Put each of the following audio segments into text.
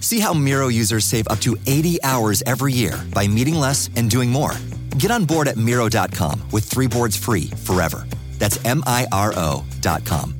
See how Miro users save up to 80 hours every year by meeting less and doing more. Get on board at Miro.com with three boards free forever. That's M I R O.com.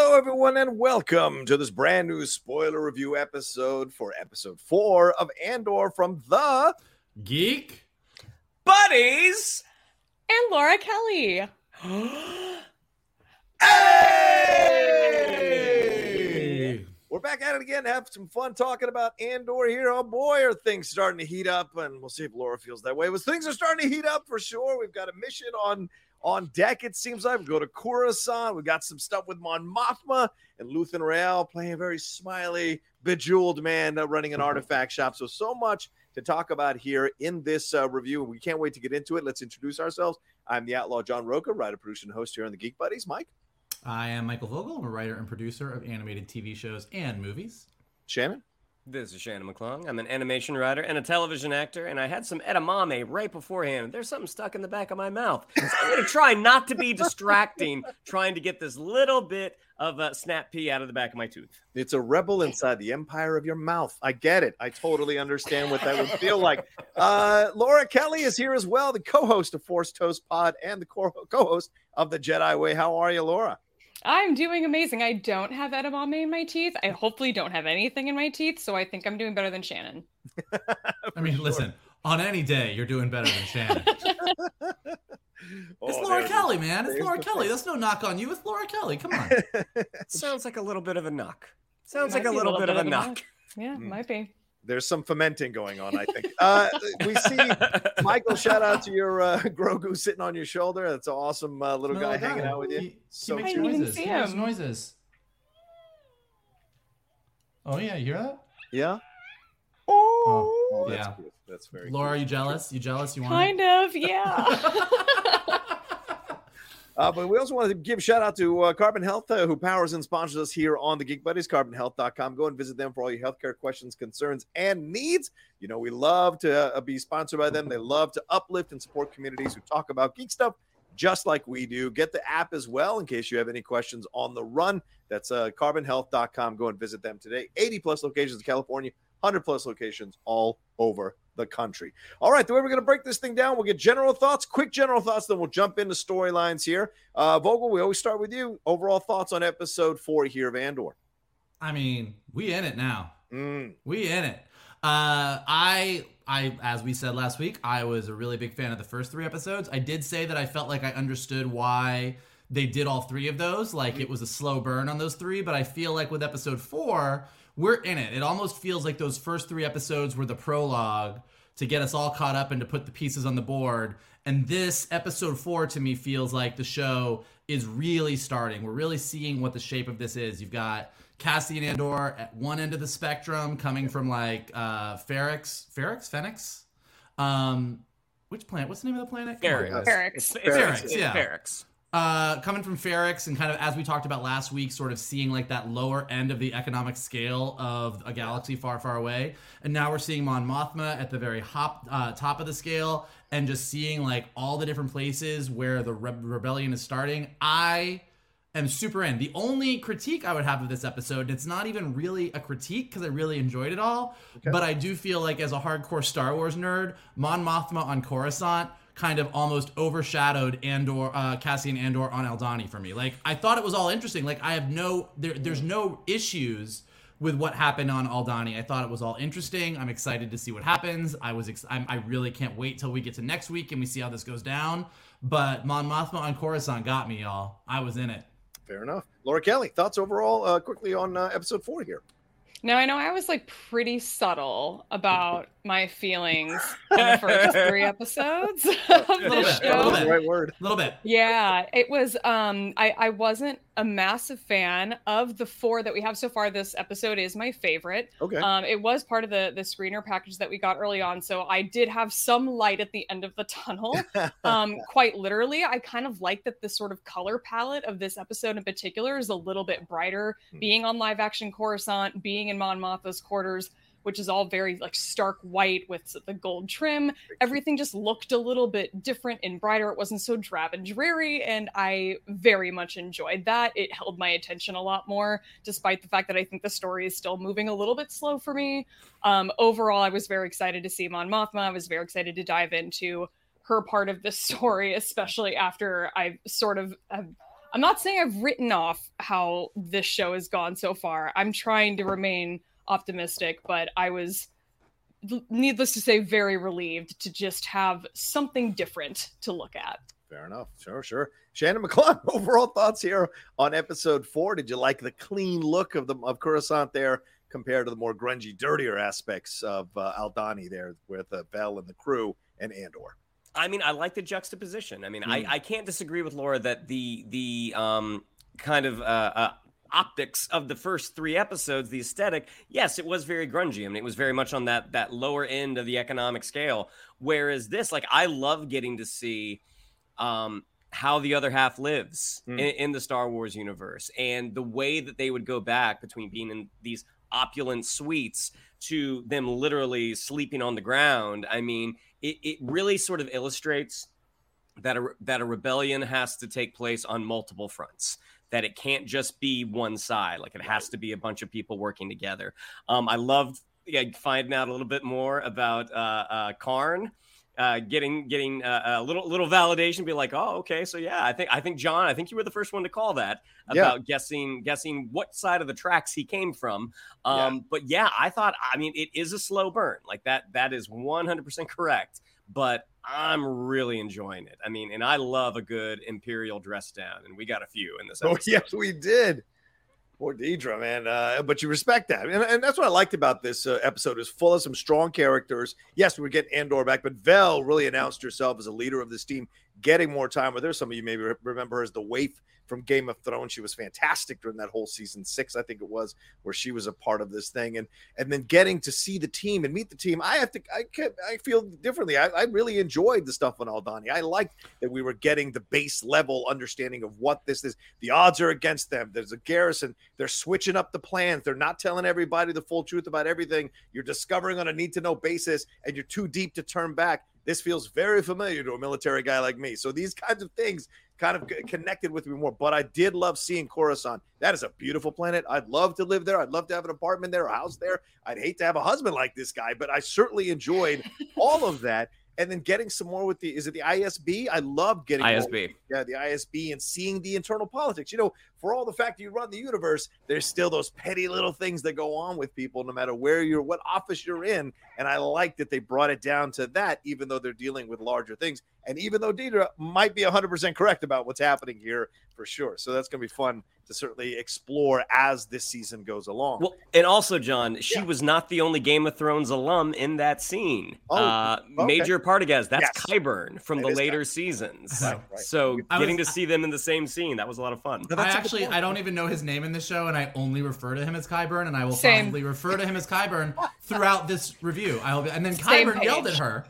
Hello, everyone, and welcome to this brand new spoiler review episode for episode four of Andor from the Geek Buddies. and Laura Kelly. Hey! We're back at it again. Have some fun talking about Andor here. Oh boy, are things starting to heat up, and we'll see if Laura feels that way. But things are starting to heat up for sure. We've got a mission on on deck. It seems like we go to Coruscant. We got some stuff with Mon Mothma and Luthen Rael playing a very smiley, bejeweled man uh, running an artifact shop. So so much to talk about here in this uh, review. We can't wait to get into it. Let's introduce ourselves. I'm the Outlaw John Rocha, writer, producer, and host here on the Geek Buddies. Mike, I am Michael Vogel. I'm a writer and producer of animated TV shows and movies. Shannon. This is Shannon McClung. I'm an animation writer and a television actor, and I had some edamame right beforehand. There's something stuck in the back of my mouth. So I'm going to try not to be distracting, trying to get this little bit of a snap pea out of the back of my tooth. It's a rebel inside the empire of your mouth. I get it. I totally understand what that would feel like. Uh, Laura Kelly is here as well, the co-host of Force Toast Pod and the co- co-host of the Jedi Way. How are you, Laura? I'm doing amazing. I don't have edamame in my teeth. I hopefully don't have anything in my teeth, so I think I'm doing better than Shannon. I mean, listen, on any day, you're doing better than Shannon. Oh, it's Laura there's- Kelly, man. It's Laura Kelly. thing. That's no knock on you. It's Laura Kelly. Come on. Sounds like a little bit of a knock. Sounds like a be a little, little bit, bit of a of a knock. knock. Yeah, Mm. might be. There's some fermenting going on, I think. Uh, we see Michael. Shout out to your uh, Grogu sitting on your shoulder. That's an awesome uh, little No, guy I hanging it. out with you. He, So he makes I even noises. see He makes noises. Oh yeah, you hear that? Yeah. Oh, Oh, that's yeah. good. That's very. Laura, are you jealous? You jealous? You want? Kind of, yeah. Uh, but we also want to give shout out to uh, Carbon Health, uh, who powers and sponsors us here on the Geek Buddies, carbonhealth.com. Go and visit them for all your healthcare questions, concerns, and needs. You know, we love to uh, be sponsored by them. They love to uplift and support communities who talk about geek stuff just like we do. Get the app as well in case you have any questions on the run. That's uh, carbonhealth.com. Go and visit them today. 80 plus locations in California, 100 plus locations all over the country. All right, the way we're going to break this thing down, we'll get general thoughts, quick general thoughts, then we'll jump into storylines here. Uh, Vogel, we always start with you. Overall thoughts on episode four here of Andor. I mean, we in it now. Mm, We in it. Uh, I, I, as we said last week, I was a really big fan of the first three episodes. I did say that I felt like I understood why they did all three of those. Like it was a slow burn on those three, but I feel like with episode four, we're in it. It almost feels like those first three episodes were the prologue to get us all caught up and to put the pieces on the board. And this episode four to me feels like the show is really starting. We're really seeing what the shape of this is. You've got Cassian Andor at one end of the spectrum, coming from like uh Ferrix, Ferrix, Phoenix. Um, which planet? What's the name of the planet? Come on, Ferrix. guys. Ferrix. It's, it's, Ferrix, it's yeah. Ferrix. Uh, coming from Ferrix and kind of as we talked about last week, sort of seeing like that lower end of the economic scale of a galaxy far, far away, and now we're seeing Mon Mothma at the very hop, uh, top of the scale, and just seeing like all the different places where the re- rebellion is starting. I am super in. The only critique I would have of this episode, and it's not even really a critique because I really enjoyed it all, but I do feel like as a hardcore Star Wars nerd, Mon Mothma on Coruscant kind of almost overshadowed Andor, uh, Cassian Andor on Aldhani for me. Like I thought it was all interesting. Like I have no, there, there's no issues with what happened on Aldhani. I thought it was all interesting. I'm excited to see what happens. I was, ex- I'm, I really can't wait till we get to next week and we see how this goes down. But Mon Mothma on Coruscant got me, y'all. I was in it. Fair enough. Laura Kelly, thoughts overall uh, quickly on uh, episode four here. Now I know I was like pretty subtle about my feelings in the first three episodes of the bit, a little show. bit. Right word. A little bit. Yeah, it was. Um, I I wasn't a massive fan of the four that we have so far. This episode is my favorite. Okay. Um, it was part of the the screener package that we got early on, so I did have some light at the end of the tunnel. Um, quite literally, I kind of like that the sort of color palette of this episode in particular is a little bit brighter. Hmm. Being on live action Coruscant, being in Mon Mothma's quarters. Which is all very like stark white with the gold trim. Everything just looked a little bit different and brighter. It wasn't so drab and dreary, and I very much enjoyed that. It held my attention a lot more, despite the fact that I think the story is still moving a little bit slow for me. Um, overall, I was very excited to see Mon Mothma. I was very excited to dive into her part of the story, especially after I sort of have, I'm not saying I've written off how this show has gone so far. I'm trying to remain optimistic, but I was needless to say very relieved to just have something different to look at. Fair enough. Sure, sure. Shannon McClung, overall thoughts here on episode four. Did you like the clean look of the of Coruscant there compared to the more grungy, dirtier aspects of uh, Aldhani there with uh, Vel and the crew and Andor? I mean, I like the juxtaposition. I mean, Mm. I, I can't disagree with Laura that the the um kind of uh, uh optics of the first three episodes, the aesthetic, yes, it was very grungy. I mean, it was very much on that that lower end of the economic scale. Whereas this, like, I love getting to see um how the other half lives Mm. in, in the Star Wars universe and the way that they would go back between being in these opulent suites to them literally sleeping on the ground. I mean, it, it really sort of illustrates that a, that a rebellion has to take place on multiple fronts that it can't just be one side like it has to be a bunch of people working together. Um, i loved yeah, finding out a little bit more about uh, uh, karn uh, getting getting uh, a little little validation be like oh okay so yeah i think i think john i think you were the first one to call that Yeah. about guessing guessing what side of the tracks he came from um, but yeah i thought i mean it is a slow burn like that that is 100% correct but I'm really enjoying it. I mean, and I love a good Imperial dress down, and we got a few in this Oh, yes, we did. Poor Deidre, man. Uh, but you respect that. And, and that's what I liked about this uh, episode is full of some strong characters. Yes, we were getting Andor back, but Vel really announced herself as a leader of this team, getting more time with her. Some of you maybe remember her as the waif from Game of Thrones. She was fantastic during that whole season six, I think it was, where she was a part of this thing. And and then getting to see the team and meet the team, I have to I can I feel differently. I, I really enjoyed the stuff on Aldhani. I liked that we were getting the base level understanding of what this is. The odds are against them. There's a garrison. They're switching up the plans. They're not telling everybody the full truth about everything. You're discovering on a need to know basis, and you're too deep to turn back. This feels very familiar to a military guy like me. So these kinds of things kind of connected with me more. But I did love seeing Coruscant. That is a beautiful planet. I'd love to live there. I'd love to have an apartment there, a house there. I'd hate to have a husband like this guy, but I certainly enjoyed all of that. And then getting some more with the is it the ISB? I love getting more ISB. yeah, the ISB and seeing the internal politics. You know, for all the fact that you run the universe, there's still those petty little things that go on with people, no matter where you're, what office you're in. And I like that they brought it down to that, even though they're dealing with larger things. And even though Deidre might be 100% correct about what's happening here for sure. So that's going to be fun to certainly explore as this season goes along. Well, and also, John, she Yeah. was not the only Game of Thrones alum in that scene. Oh, uh, okay. Major Partagaz, that's Yes. Qyburn from It the later Qyburn. seasons. Right, right. So I getting was- to see them in the same scene, that was a lot of fun. No, I that's actually point. I don't even know his name in the show, and I only refer to him as Qyburn, and I will Same. probably refer to him as Qyburn throughout this review. I'll and then Qyburn yelled at her.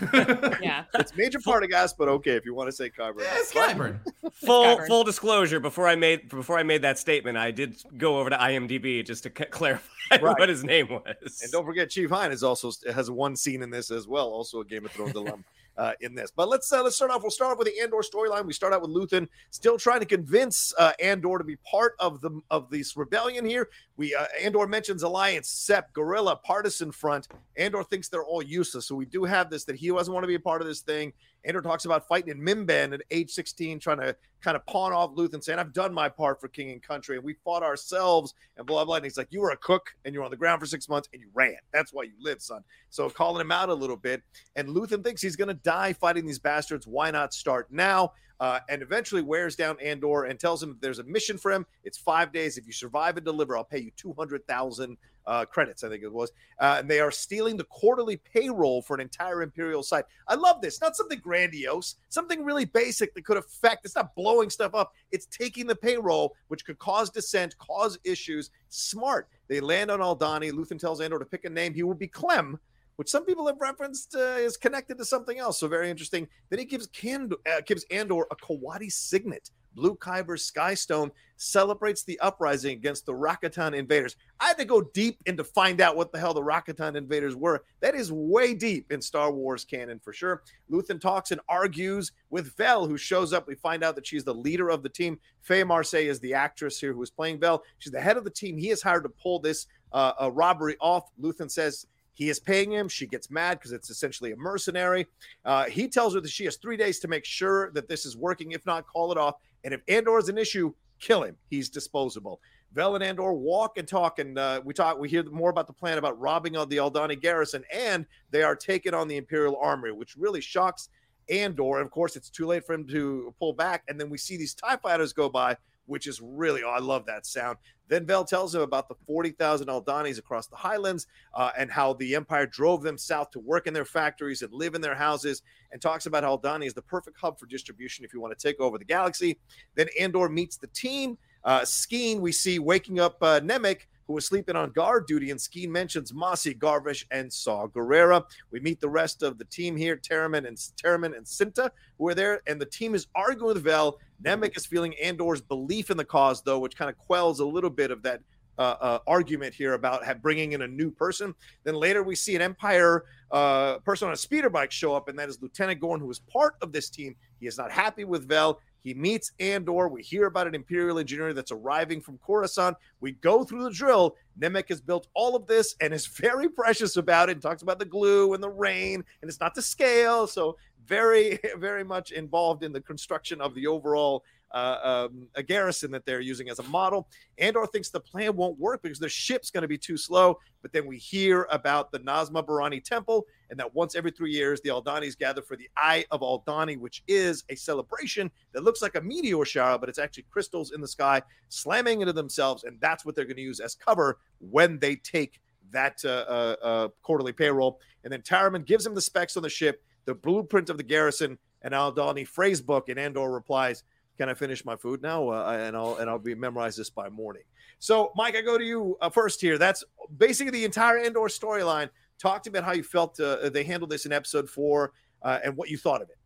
Yeah. It's major Partagaz, but okay if you want to say Kyber. Yeah, it's Qyburn. Full Qyburn. full disclosure before I made before I made that statement, I did go over to IMDb just to c- clarify Right. what his name was. And don't forget, Chief Hine is also has one scene in this as well, also a Game of Thrones alum uh, in this. But let's uh, let's start off. We'll start off with the Andor storyline. We start out with Luthen still trying to convince uh, Andor to be part of the of this rebellion here. We uh, Andor mentions alliance, Sep, guerrilla, partisan front. Andor thinks they're all useless, so we do have this that he doesn't want to be a part of this thing. Andor talks about fighting in Mimban at age 16, trying to kind of pawn off Luthen, saying, I've done my part for king and country, and we fought ourselves, and blah, blah. And he's like, You were a cook, and you were on the ground for six months, and you ran. That's why you live, son. So calling him out a little bit. And Luthen thinks he's going to die fighting these bastards. Why not start now? Uh, and eventually wears down Andor and tells him there's a mission for him. It's five days. If you survive and deliver, I'll pay you 200,000 uh, credits, I think it was. Uh, and they are stealing the quarterly payroll for an entire Imperial site. I love this. Not something grandiose, something really basic that could affect. It's not blowing stuff up. It's taking the payroll, which could cause dissent, cause issues. Smart. They land on Aldhani. Luthen tells Andor to pick a name. He will be Clem, which some people have referenced uh, is connected to something else. So very interesting. Then he gives uh, gives Andor a Kawadi signet. Blue Kyber Skystone celebrates the uprising against the Rakatan invaders. I had to go deep in to find out what the hell the Rakatan invaders were. That is way deep in Star Wars canon for sure. Luthen talks and argues with Vel, who shows up. We find out that she's the leader of the team. Faye Marsay is the actress here who is playing Vel. She's the head of the team. He is hired to pull this uh, robbery off. Luthen says he is paying him. She gets mad because it's essentially a mercenary. Uh, he tells her that she has three days to make sure that this is working. If not, call it off. And if Andor is an issue, kill him. He's disposable. Vel and Andor walk and talk, and uh, we talk. We hear more about the plan about robbing of the Aldhani garrison, and they are taking on the Imperial Armory, which really shocks Andor. And of course, it's too late for him to pull back. And then we see these Tie fighters go by, which is really, oh, I love that sound. Then Vel tells him about the 40,000 Aldhanis across the highlands uh, and how the Empire drove them south to work in their factories and live in their houses, and talks about how Aldhani is the perfect hub for distribution if you want to take over the galaxy. Then Andor meets the team. Uh, Skeen, we see waking up uh, Nemik, who was sleeping on guard duty, and Skeen mentions Mossy, Garvish, and Saw Gerrera. We meet the rest of the team here, Taramyn and Taramyn and Cinta, who are there, and the team is arguing with Vel. Nemik is feeling Andor's belief in the cause, though, which kind of quells a little bit of that uh, uh, argument here about bringing in a new person. Then later we see an Empire uh, person on a speeder bike show up, and that is Lieutenant Gorn, who is part of this team. He is not happy with Vel. He meets Andor. We hear about an Imperial engineer that's arriving from Coruscant. We go through the drill. Nemik has built all of this and is very precious about it and talks about the glue and the rain, and it's not to scale. So, very, very much involved in the construction of the overall uh, um, a garrison that they're using as a model. Andor thinks the plan won't work because the ship's going to be too slow. But then we hear about the Nazma Barani Temple, and that once every three years, the Aldhanis gather for the Eye of Aldhani, which is a celebration that looks like a meteor shower, but it's actually crystals in the sky slamming into themselves. And that's what they're going to use as cover when they take that uh, uh, uh, quarterly payroll. And then Taramyn gives him the specs on the ship, the blueprint of the garrison, and Aldhani phrase book. And Andor replies, can I finish my food now? Uh, and I'll and I'll be memorize this by morning. So, Mike, I go to you uh, first here. That's basically the entire Andor storyline. Talk to me about how you felt uh, they handled this in episode four uh, and what you thought of it.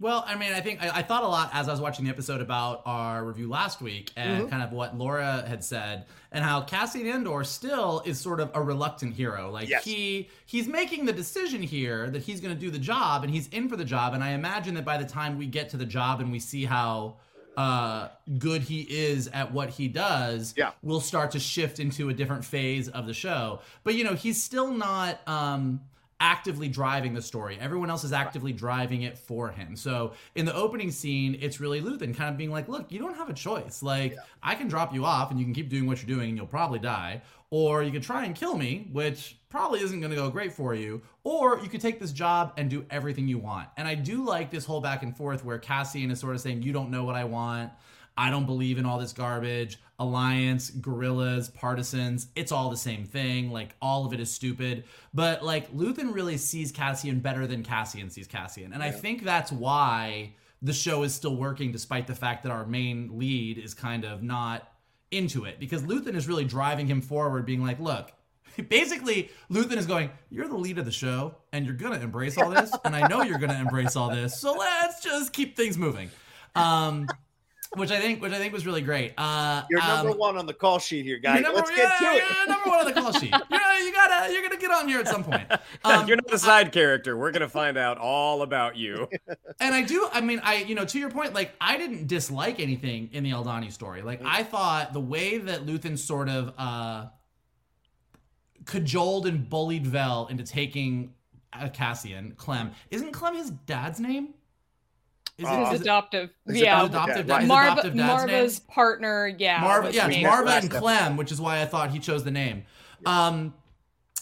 Well, I mean, I think I, I thought a lot as I was watching the episode about our review last week and Mhm. kind of what Laura had said and how Cassian Andor still is sort of a reluctant hero. Like Yes. he he's making the decision here that he's going to do the job and he's in for the job. And I imagine that by the time we get to the job and we see how uh, good he is at what he does, Yeah. we'll start to shift into a different phase of the show. But you know, he's still not. Um, actively driving the story. Everyone else is actively driving it for him. So in the opening scene, it's really Luthen kind of being like, look, you don't have a choice. Like, yeah. I can drop you off and you can keep doing what you're doing and you'll probably die. Or you could try and kill me, which probably isn't going to go great for you. Or you could take this job and do everything you want. And I do like this whole back and forth where Cassian is sort of saying, you don't know what I want. I don't believe in all this garbage. Alliance, guerrillas, partisans, it's all the same thing. Like all of it is stupid. But like Luthen really sees Cassian better than Cassian sees Cassian. And yeah. I think that's why the show is still working despite the fact that our main lead is kind of not into it because Luthen is really driving him forward being like, "Look, basically Luthen is going, "You're the lead of the show and you're going to embrace all this and I know you're going to embrace all this. So let's just keep things moving." Um which I think, which I think was really great. Uh, you're number um, one on the call sheet here, guys. Number, Let's yeah, get to yeah, it. You're number one on the call sheet. you know, you gotta, you're gonna get on here at some point. Um, you're not a side character. We're gonna find out all about you. and I do. I mean, I, you know, to your point, like I didn't dislike anything in the Aldhani story. Like I thought the way that Luthen sort of uh, cajoled and bullied Vel into taking a Cassian Clem. Isn't Clem his dad's name? Is it uh, his adoptive? yeah, adoptive, yeah. Marva, Marva's name? partner. Yeah, Marva. Yeah, Marva and Clem, which is why I thought he chose the name. Um,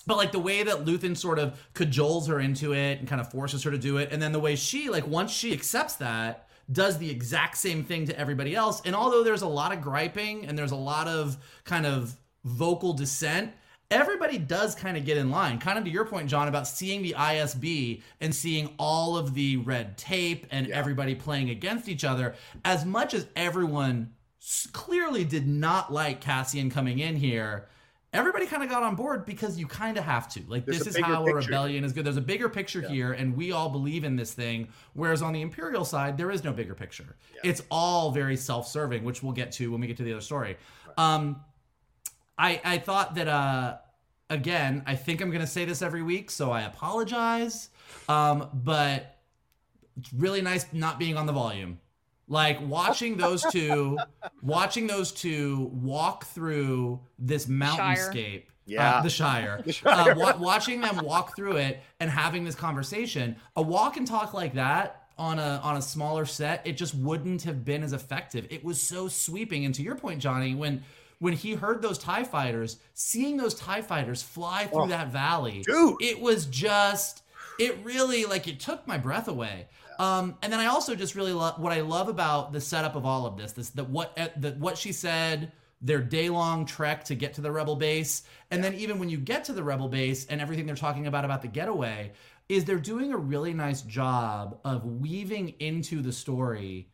but like the way that Luthen sort of cajoles her into it and kind of forces her to do it, and then the way she like once she accepts that does the exact same thing to everybody else. And although there's a lot of griping and there's a lot of kind of vocal dissent, everybody does kind of get in line. Kind of to your point, John, about seeing the ISB and seeing all of the red tape and yeah. everybody playing against each other. As much as everyone clearly did not like Cassian coming in here. Everybody kind of got on board because you kind of have to. Like, There's this is how picture. a rebellion is good. There's a bigger picture yeah. here, and we all believe in this thing. Whereas on the Imperial side, there is no bigger picture. Yeah. It's all very self serving, which we'll get to when we get to the other story. Right. Um, I I thought that uh again, I think I'm gonna say this every week, so I apologize. Um, but it's really nice not being on the volume. Like watching those two, watching those two walk through this mountainscape. Yeah, uh, the Shire. the Shire. Uh, wa- watching them walk through it and having this conversation, a walk and talk like that on a on a smaller set, it just wouldn't have been as effective. It was so sweeping. And to your point, Johnny, when when he heard those TIE fighters, seeing those TIE fighters fly through oh, that valley, dude. it was just, it really, like, it took my breath away. Um, and then I also just really love what I love about the setup of all of this, this, that what, uh, that what she said, their day long trek to get to the rebel base. And yeah. then even when you get to the rebel base and everything they're talking about, about the getaway, is they're doing a really nice job of weaving into the story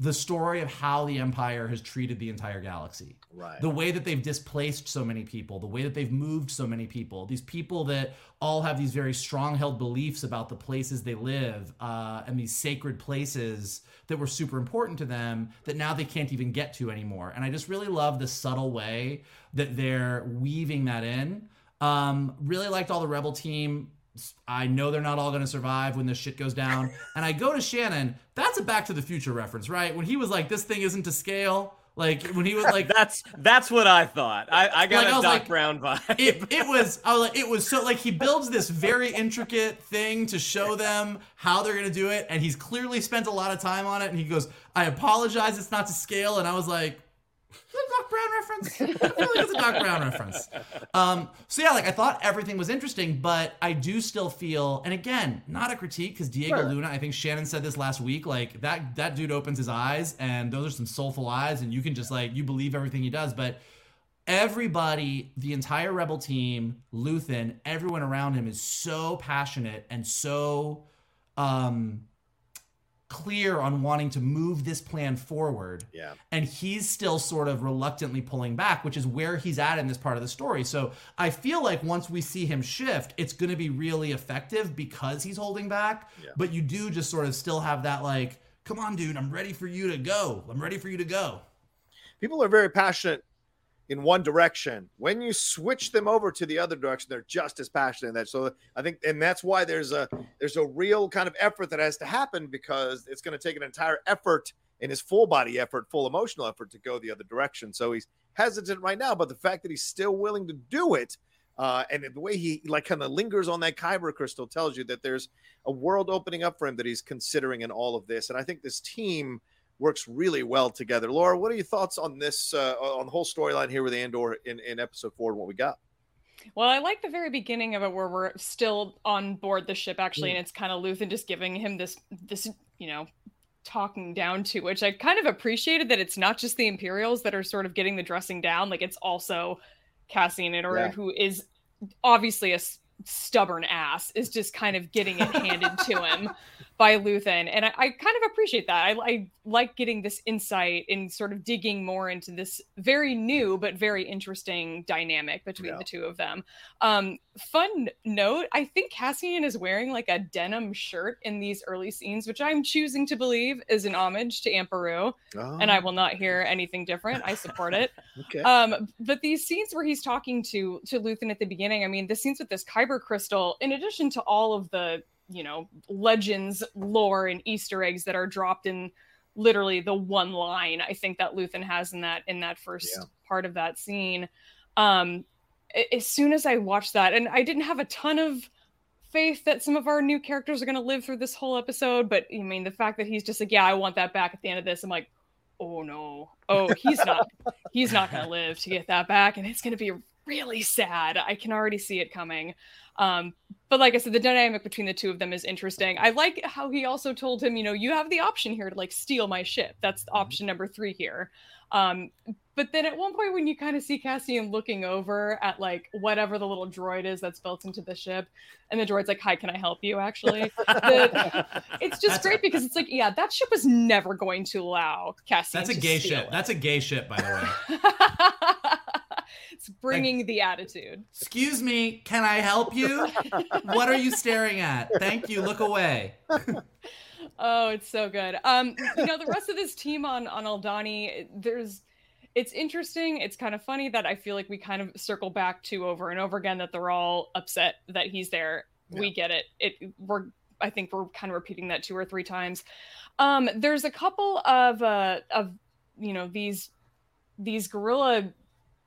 the story of how the empire has treated the entire galaxy. Right. The way that they've displaced so many people the way that they've moved so many people these people that all have these very strong held beliefs about the places they live uh, and these sacred places that were super important to them that now they can't even get to anymore. And i just really love the subtle way that they're weaving that in. Um, really liked all the rebel team I know they're not all going to survive when this shit goes down. And I go to Shannon. That's a Back to the Future reference, right? When he was like, "This thing isn't to scale." Like when he was like, "That's that's what I thought." I, I got like, a Doc like, Brown vibe. It, it was I was like, it was so like he builds this very intricate thing to show them how they're gonna do it, and he's clearly spent a lot of time on it. And he goes, "I apologize, it's not to scale." And I was like, Doc Brown reference? I feel like it's a Doc Brown reference. Um, so yeah, like I thought everything was interesting, but I do still feel, and again, not a critique because Diego sure. Luna. I think Shannon said this last week. Like that that dude opens his eyes, and those are some soulful eyes, and you can just like you believe everything he does, but. Everybody, the entire Rebel team, Luthen, everyone around him is so passionate and so um, clear on wanting to move this plan forward. Yeah. And he's still sort of reluctantly pulling back, which is where he's at in this part of the story. So I feel like once we see him shift, it's going to be really effective because he's holding back. Yeah. But you do just sort of still have that like, come on, dude, I'm ready for you to go. I'm ready for you to go. People are very passionate in one direction. When you switch them over to the other direction, they're just as passionate in that. So I think, and that's why there's a there's a real kind of effort that has to happen because it's going to take an entire effort in his full body effort, full emotional effort to go the other direction. So he's hesitant right now, but the fact that he's still willing to do it Uh, and the way he like kind of lingers on that Kyber crystal tells you that there's a world opening up for him that he's considering in all of this. And I think this team works really well together. Laura, what are your thoughts on this uh, on the whole storyline here with Andor in, in episode four and what we got? Well, I like the very beginning of it where we're still on board the ship actually, mm. and it's kind of Luthen just giving him this this you know talking down to, which I kind of appreciated that it's not just the Imperials that are sort of getting the dressing down, like it's also Cassian Andor, yeah. who is obviously a stubborn ass, is just kind of getting it handed to him by Luthen. And I, I, kind of appreciate that. I, I like getting this insight and sort of digging more into this very new but very interesting dynamic between yeah. the two of them. Um, fun note I think Cassian is wearing like a denim shirt in these early scenes, which I'm choosing to believe is an homage to Amperu. Oh. And I will not hear anything different. I support it. okay. Um, but these scenes where he's talking to to Luthen at the beginning, I mean, the scenes with this Kyber crystal, in addition to all of the you know legends lore and easter eggs that are dropped in literally the one line i think that luthen has in that in that first yeah. part of that scene. Um as soon as i watched that and i didn't have a ton of faith that some of our new characters are going to live through this whole episode but i mean the fact that he's just like yeah i want that back at the end of this i'm like oh no. Oh he's not he's not going to live to get that back and it's going to be really sad. I can already see it coming um, but like I said, the dynamic between the two of them is interesting. I like how he also told him, you know, you have the option here to like steal my ship. That's mm-hmm. option number three here. Um, but then at one point when you kind of see Cassian looking over at like whatever the little droid is that's built into the ship, and the droid's like, "Hi, can I help you?" Actually, the, it's just that's great a, because it's like, yeah, that ship was never going to allow Cassian. That's a gay ship. It. That's a gay ship, by the way. it's bringing like, the attitude. Excuse me, can I help you? what are you staring at? Thank you. Look away. oh, it's so good. Um, you know, the rest of this team on on Aldhani, there's it's interesting. It's kind of funny that I feel like we kind of circle back to over and over again that they're all upset that he's there. Yeah. We get it. It we're I think we're kind of repeating that two or three times. Um, there's a couple of uh of you know these these guerrilla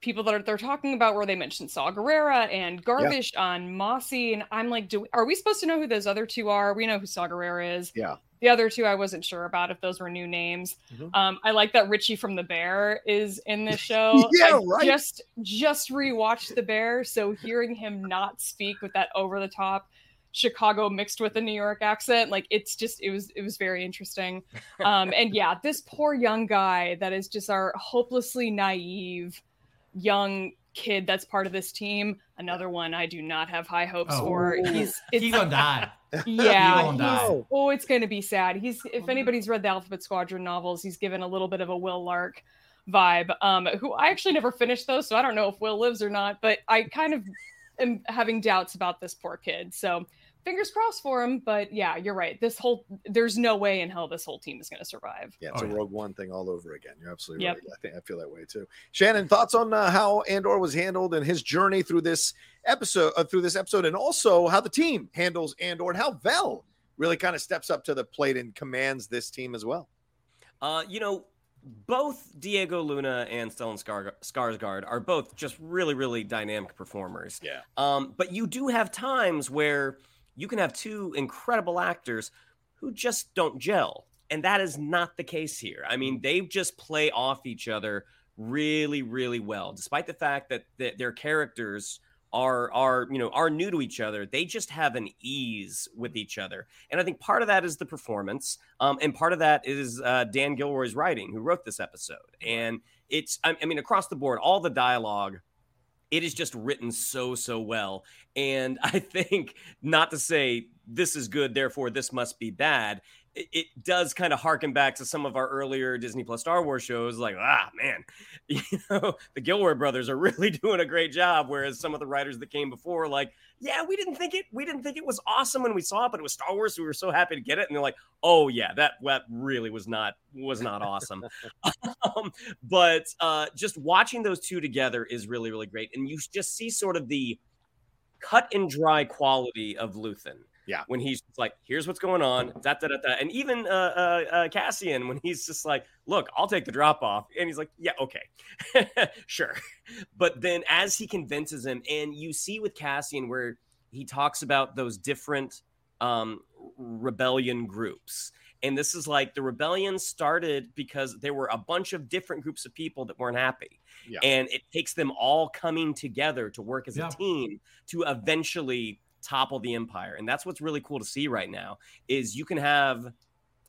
people that are they're talking about where they mentioned Saw Gerrera and Garvish yeah. on Mossy, and I'm like, do we, are we supposed to know who those other two are? We know who Saw Gerrera is. Yeah. The other two, I wasn't sure about if those were new names. Mm-hmm. Um, I like that Richie from The Bear is in this show. yeah, I right. Just just rewatched The Bear, so hearing him not speak with that over the top Chicago mixed with a New York accent. Like it's just it was it was very interesting. Um, and yeah, this poor young guy that is just our hopelessly naive young kid that's part of this team. Another one I do not have high hopes oh, for. He's he's gonna die. Yeah, he die. oh, it's gonna be sad. He's if anybody's read the Alphabet Squadron novels, he's given a little bit of a Wyl Lark vibe. Um, who I actually never finished those, so I don't know if Wyl lives or not. But I kind of am having doubts about this poor kid. So fingers crossed for him. But yeah, you're right. This whole there's no way in hell this whole team is going to survive. Yeah, it's oh, a Rogue One thing all over again. You're absolutely yep. right. I think I feel that way too. Shannon, thoughts on uh, how Andor was handled and his journey through this episode, uh, through this episode, and also how the team handles Andor and how Vel really kind of steps up to the plate and commands this team as well. Uh, you know, both Diego Luna and Stellan Skar- Skarsgård are both just really, really dynamic performers. Yeah. Um, but you do have times where you can have two incredible actors who just don't gel. And that is not the case here. I mean, they just play off each other really, really well, despite the fact that, their characters are are you know are new to each other they just have an ease with each other and i think part of that is the performance um, and part of that is uh, dan gilroy's writing who wrote this episode and it's I, I mean across the board all the dialogue it is just written so so well. And i think not to say this is good therefore this must be bad it, it does kind of harken back to some of our earlier disney plus star wars shows like ah man you know the gilroy brothers are really doing a great job whereas some of the writers that came before like yeah we didn't think it we didn't think it was awesome when we saw it but it was star wars so we were so happy to get it and they're like oh yeah that that really was not was not awesome um, but uh just watching those two together is really really great and you just see sort of the cut and dry quality of Luthen. Yeah. When he's like, here's what's going on, da, da, da, da. and even uh, uh, uh, Cassian when he's just like, look, I'll take the drop off, and he's like, yeah, okay, sure. But then as he convinces him, and you see with Cassian where he talks about those different um, rebellion groups. And this is like the rebellion started because there were a bunch of different groups of people that weren't happy. Yeah. And it takes them all coming together to work as Yeah. a team to eventually topple the empire. And that's what's really cool to see right now is you can have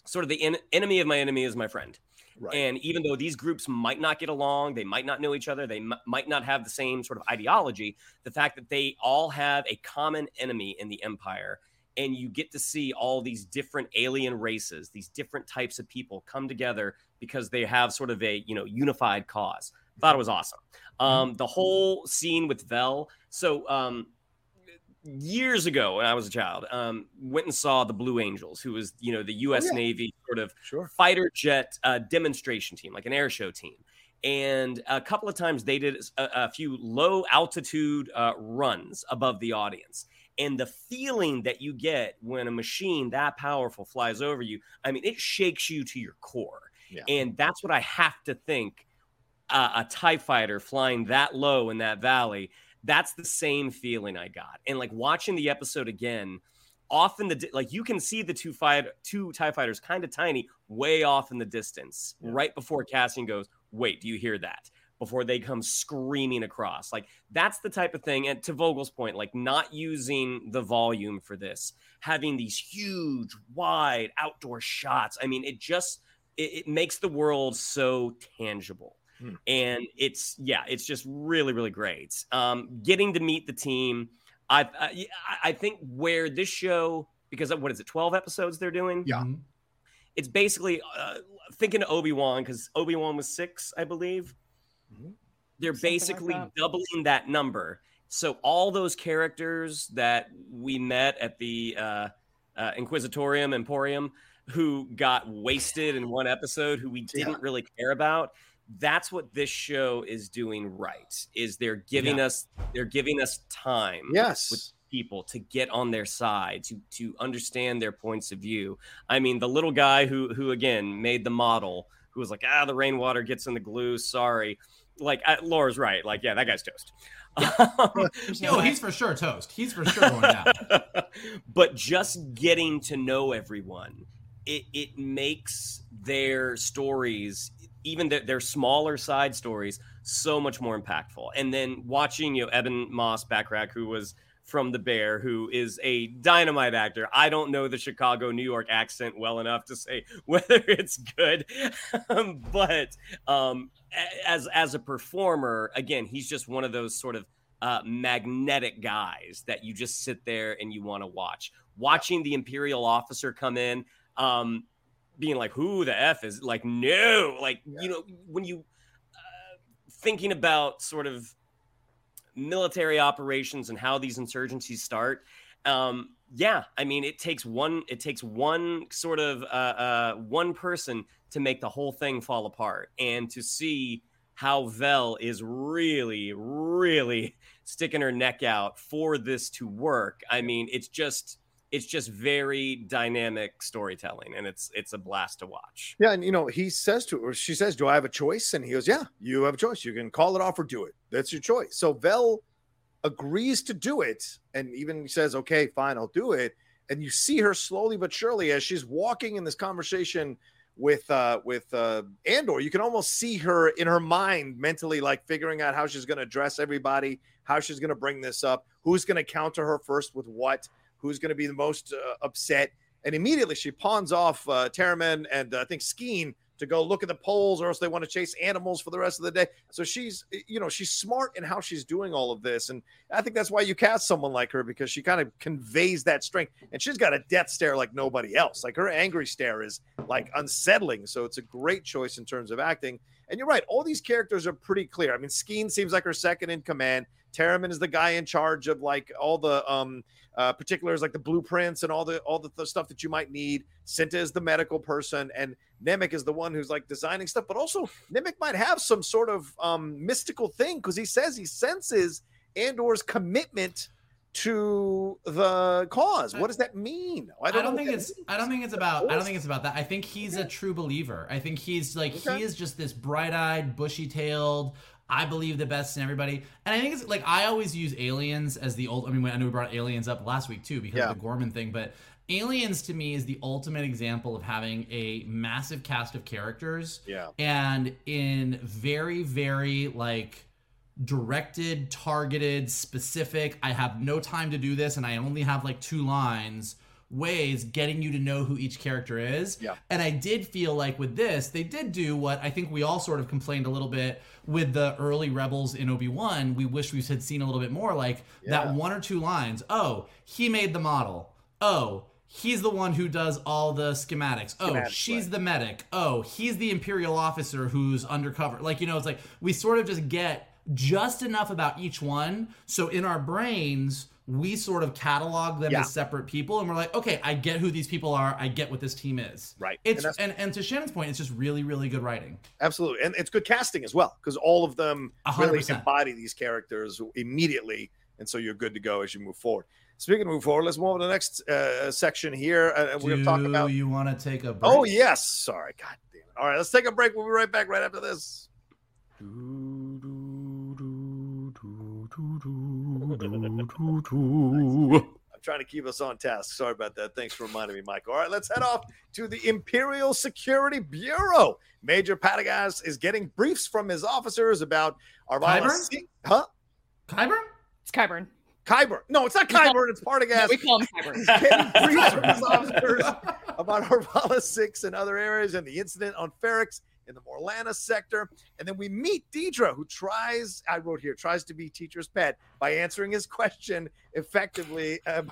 sort of the en- enemy of my enemy is my friend. Right. And even though these groups might not get along, they might not know each other, they m- might not have the same sort of ideology, the fact that they all have a common enemy in the empire and you get to see all these different alien races, these different types of people come together because they have sort of a, you know, unified cause. Thought it was awesome. Um the whole scene with Vel. So um years ago when I was a child, um, went and saw the Blue Angels, who was you know the U.S. yeah. Navy sort of Sure. fighter jet uh, demonstration team, like an air show team. And a couple of times they did a, a few low altitude uh, runs above the audience. And the feeling that you get when a machine that powerful flies over you, I mean, it shakes you to your core. Yeah. And that's what I have to think uh, a TIE fighter flying that low in that valley, that's the same feeling I got. And like watching the episode again, often the like you can see the two fight two TIE fighters kind of tiny, way off in the distance, right before Cassian goes, Wait, do you hear that? Before they come screaming across. Like that's the type of thing. And to Vogel's point, like not using the volume for this, having these huge, wide outdoor shots. I mean, it just it, it makes the world so tangible Hmm. and it's yeah it's just really really great um getting to meet the team i i, I think where this show because what is it 12 episodes they're doing Yeah. Mhm. it's basically uh, thinking of obi-wan because obi-wan was six i believe Mhm. they're Something like basically that. doubling that number so all those characters that we met at the uh, uh, inquisitorium emporium who got wasted in one episode who we didn't really care about that's what this show is doing right is they're giving us they're giving us time Yes. with people to get on their side to to understand their points of view i mean the little guy who who again made the model who was like ah the rainwater gets in the glue sorry like uh, laura's right like yeah that guy's toast Um, No, he's for sure toast. He's for sure going down. but just getting to know everyone it it makes their stories even their, their smaller side stories so much more impactful. And then watching you know Ebon Moss-Bachrach who was from the bear who is a dynamite actor i don't know the chicago new york accent well enough to say whether it's good. Um, but um, as as a performer again he's just one of those sort of uh, magnetic guys that you just sit there and you want to watch. Watching the Imperial officer come in, um, being like, "Who the f is?" Like, no, like you know, when you uh, thinking about sort of military operations and how these insurgencies start. Um, yeah, I mean, it takes one. It takes one sort of uh, uh, one person to make the whole thing fall apart, and to see how Vel is really, really sticking her neck out for this to work. I mean, it's just it's just very dynamic storytelling, and it's it's a blast to watch. Yeah, and you know, he says to her, she says, Do I have a choice? And he goes, Yeah, you have a choice. You can call it off or do it. That's your choice. So Vel agrees to do it and even says, Okay, fine, I'll do it. And you see her slowly but surely as she's walking in this conversation with uh with uh Andor, you can almost see her in her mind mentally like figuring out how she's gonna address everybody, how she's gonna bring this up, who's gonna counter her first with what, who's gonna be the most uh, upset and immediately she pawns off uh, and uh, I think Skeen to go look at the polls, or else they want to chase animals for the rest of the day. So she's, you know, she's smart in how she's doing all of this, and I think that's why you cast someone like her because she kind of conveys that strength, and she's got a death stare like nobody else. Like her angry stare is like unsettling. So it's a great choice in terms of acting. And you're right, all these characters are pretty clear. I mean, Skeen seems like her second in command. Taramyn is the guy in charge of like all the um uh, particulars like the blueprints and all the all the, the stuff that you might need. Cinta is the medical person, and Nemik is the one who's like designing stuff. But also, Nemik might have some sort of um, mystical thing because he says he senses Andor's commitment to the cause. What does that mean? I don't, know what think it's. means. I don't think it's about. I don't think it's about that. I think he's a true believer. I think he's like Okay. he is just this bright-eyed, bushy-tailed. I believe the best in everybody, and I think it's like I always use aliens as the old. I mean, I know we brought aliens up last week too because Yeah. of the Gorman thing, but aliens to me is the ultimate example of having a massive cast of characters Yeah. and in very very like directed targeted specific i have no time to do this and i only have like two lines ways getting you to know who each character is Yeah. and i did feel like with this they did do what i think we all sort of complained a little bit with the early rebels in obi-wan we wish we had seen a little bit more like Yeah. that one or two lines oh he made the model oh he's the one who does all the schematics oh Schematics, she's the medic. Oh, he's the imperial officer who's undercover. Like, you know, it's like we sort of just get just enough about each one. So in our brains, we sort of catalog them Yeah. as separate people and we're like, okay, I get who these people are. I get what this team is. Right. It's And and, and, to Shannon's point, it's just really, really good writing. Absolutely. And it's good casting as well because all of them A hundred really embody these characters immediately. And so you're good to go as you move forward. Speaking of move forward, let's move on to the next uh, section here. Uh, we're going to talk Do about. you want to take a break? Oh, yes. Sorry. God damn it. All right. Let's take a break. We'll be right back right after this. I'm trying to keep us on task. Sorry about that. Thanks for reminding me, Mike. All right, let's head off to the Imperial Security Bureau. Major Partagaz is getting briefs from his officers about Arvala. Qyburn? Se- Huh? Qyburn? It's Qyburn. Qyburn. No, it's not We call- Qyburn. It's No, Partagaz. we call him Qyburn. getting briefs from his officers about Arvala 6 and other areas and the incident on Ferrix in the Morlana sector. And then we meet Dedra, who tries, I wrote here, tries to be teacher's pet by answering his question effectively uh,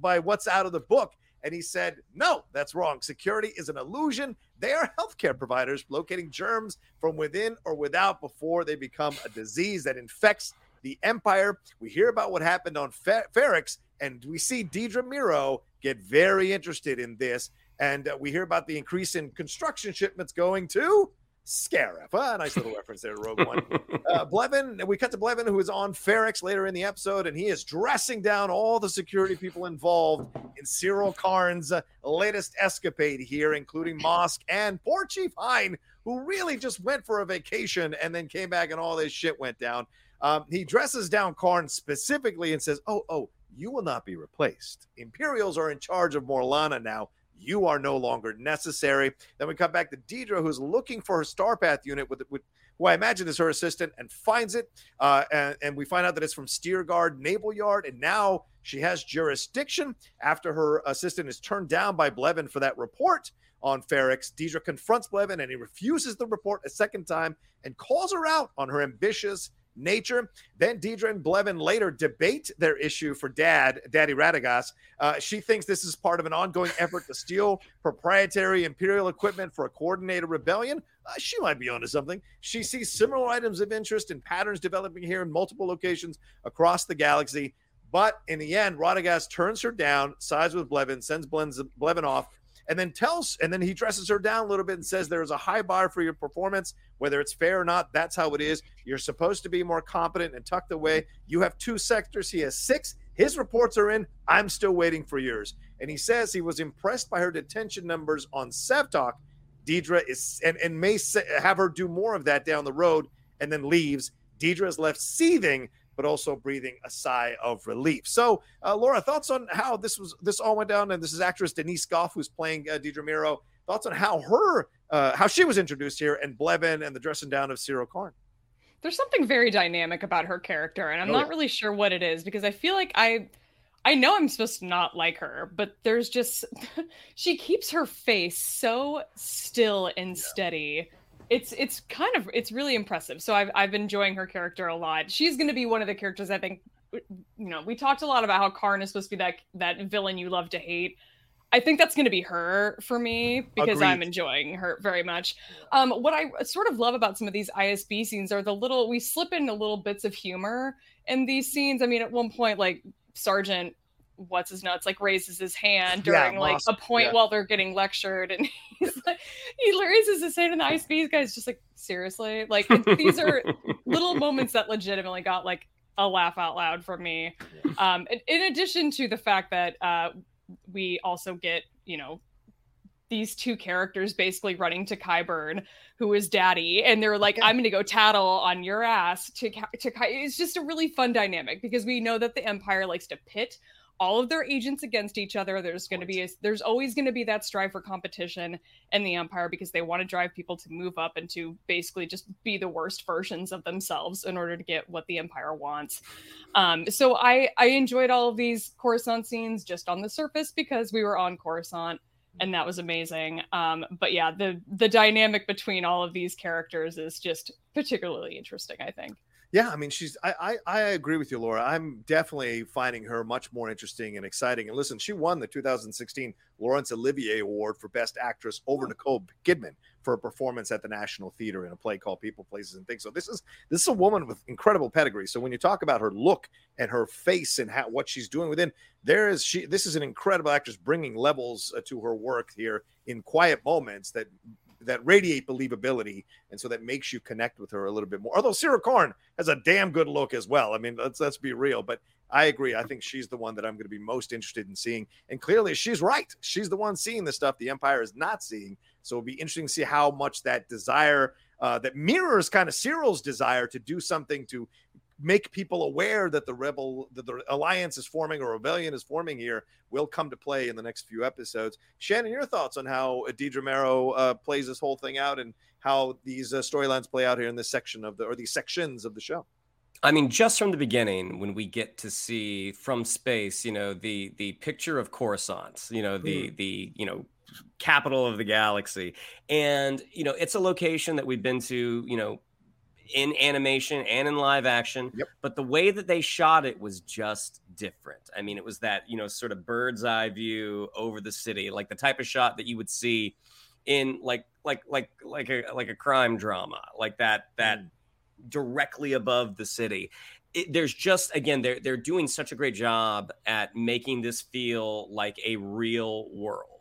by what's out of the book. And he said, no, that's wrong. Security is an illusion. They are healthcare providers locating germs from within or without before they become a disease that infects the empire. We hear about what happened on Fe- Ferrix, and we see Dedra Meero get very interested in this. And uh, we hear about the increase in construction shipments going to Scarif. Ah, nice little reference there to Rogue One. Uh, Blevin, we cut to Blevin, who is on Ferrix later in the episode, and he is dressing down all the security people involved in Syril Karn's uh, latest escapade here, including Mosk and poor Chief Hyne, who really just went for a vacation and then came back and all this shit went down. Um, he dresses down Karn specifically and says, Oh, oh, you will not be replaced. Imperials are in charge of Morlana now. You are no longer necessary. Then we come back to Dedra, who's looking for her Starpath unit with, with who I imagine is her assistant, and finds it. Uh, and, and we find out that it's from Steergard Naval Yard, and now she has jurisdiction after her assistant is turned down by Blevin for that report on Ferrix. Dedra confronts Blevin, and he refuses the report a second time and calls her out on her ambitious nature. Then Dedra and Blevin later debate their issue for Dad, Daddy Radagast. Uh, she thinks this is part of an ongoing effort to steal proprietary Imperial equipment for a coordinated rebellion. Uh, she might be onto something. She sees similar items of interest and patterns developing here in multiple locations across the galaxy. But in the end, Radagast turns her down, sides with Blevin, sends Blevin Blevin off, and then tells, and then he dresses her down a little bit and says there is a high bar for your performance, whether it's fair or not. That's how it is. You're supposed to be more competent and tucked away. You have two sectors. He has six. His reports are in. I'm still waiting for yours. And he says he was impressed by her detention numbers on Sevtok. Dedra is, and, and may have her do more of that down the road and then leaves. Dedra is left seething, but also breathing a sigh of relief. So, uh, Laura, thoughts on how this was this all went down? And this is actress Denise Gough who's playing uh, Dedra Meero. Thoughts on how her uh, how she was introduced here, and Blevin and the dressing down of Syril Karn. There's something very dynamic about her character, and I'm Oh, not yeah. really sure what it is because I feel like I I know I'm supposed to not like her, but there's just she keeps her face so still and steady. It's it's kind of it's really impressive. So I've I've been enjoying her character a lot. She's going to be one of the characters I think you know, we talked a lot about how Karn is supposed to be that that villain you love to hate. I think that's going to be her for me because I'm enjoying her very much. Um, what I sort of love about some of these ISB scenes are the little we slip in the little bits of humor in these scenes. I mean, at one point, like Sergeant, what's his nuts, like raises his hand Yeah, during like Moss, a point yeah. while they're getting lectured, and he's like, he raises his hand, and the ISB guy's just like, seriously, like these are little moments that legitimately got like a laugh out loud from me. Um, in, addition to the fact that uh, we also get, you know, these two characters basically running to Qyburn, who is daddy, and they're like, "I'm going to go tattle on your ass." To to it's just a really fun dynamic because we know that the Empire likes to pit all of their agents against each other. There's going to be a, there's always going to be that strive for competition in the Empire because they want to drive people to move up and to basically just be the worst versions of themselves in order to get what the Empire wants. Um, so I I enjoyed all of these Coruscant scenes just on the surface because we were on Coruscant and that was amazing. Um, but yeah, the the dynamic between all of these characters is just particularly interesting. I think. Yeah, I mean, she's. I, I I agree with you, Laura. I'm definitely finding her much more interesting and exciting. And listen, she won the 2016 Laurence Olivier Award for Best Actress over Nicole Kidman for a performance at the National Theater in a play called People, Places, and Things. So this is this is a woman with incredible pedigree. So when you talk about her look and her face and how what she's doing within, there is she. This is an incredible actress bringing levels uh, to her work here in quiet moments that that radiate believability, and so that makes you connect with her a little bit more. Although Syril Karn has a damn good look as well. I mean, let's let's be real, but I agree. I think she's the one that I'm going to be most interested in seeing, and clearly she's right. She's the one seeing the stuff the Empire is not seeing. So it'll be interesting to see how much that desire uh, that mirrors kind of Syril's desire to do something to make people aware that the rebel that the alliance is forming or rebellion is forming here will come to play in the next few episodes. Shannon your thoughts on how Dedra Meero uh, plays this whole thing out and how these uh, storylines play out here in this section of the or these sections of the show? I mean, just from the beginning, when we get to see from space, you know, the the picture of Coruscant, you know, the mm. the you know capital of the galaxy, and you know, it's a location that we've been to, you know, in animation and in live action. Yep. But the way that they shot it was just different. I mean, it was that, you know, sort of bird's eye view over the city, like the type of shot that you would see in like like like like a like a crime drama, like that that mm. directly above the city. It, there's just again they're they're doing such a great job at making this feel like a real world.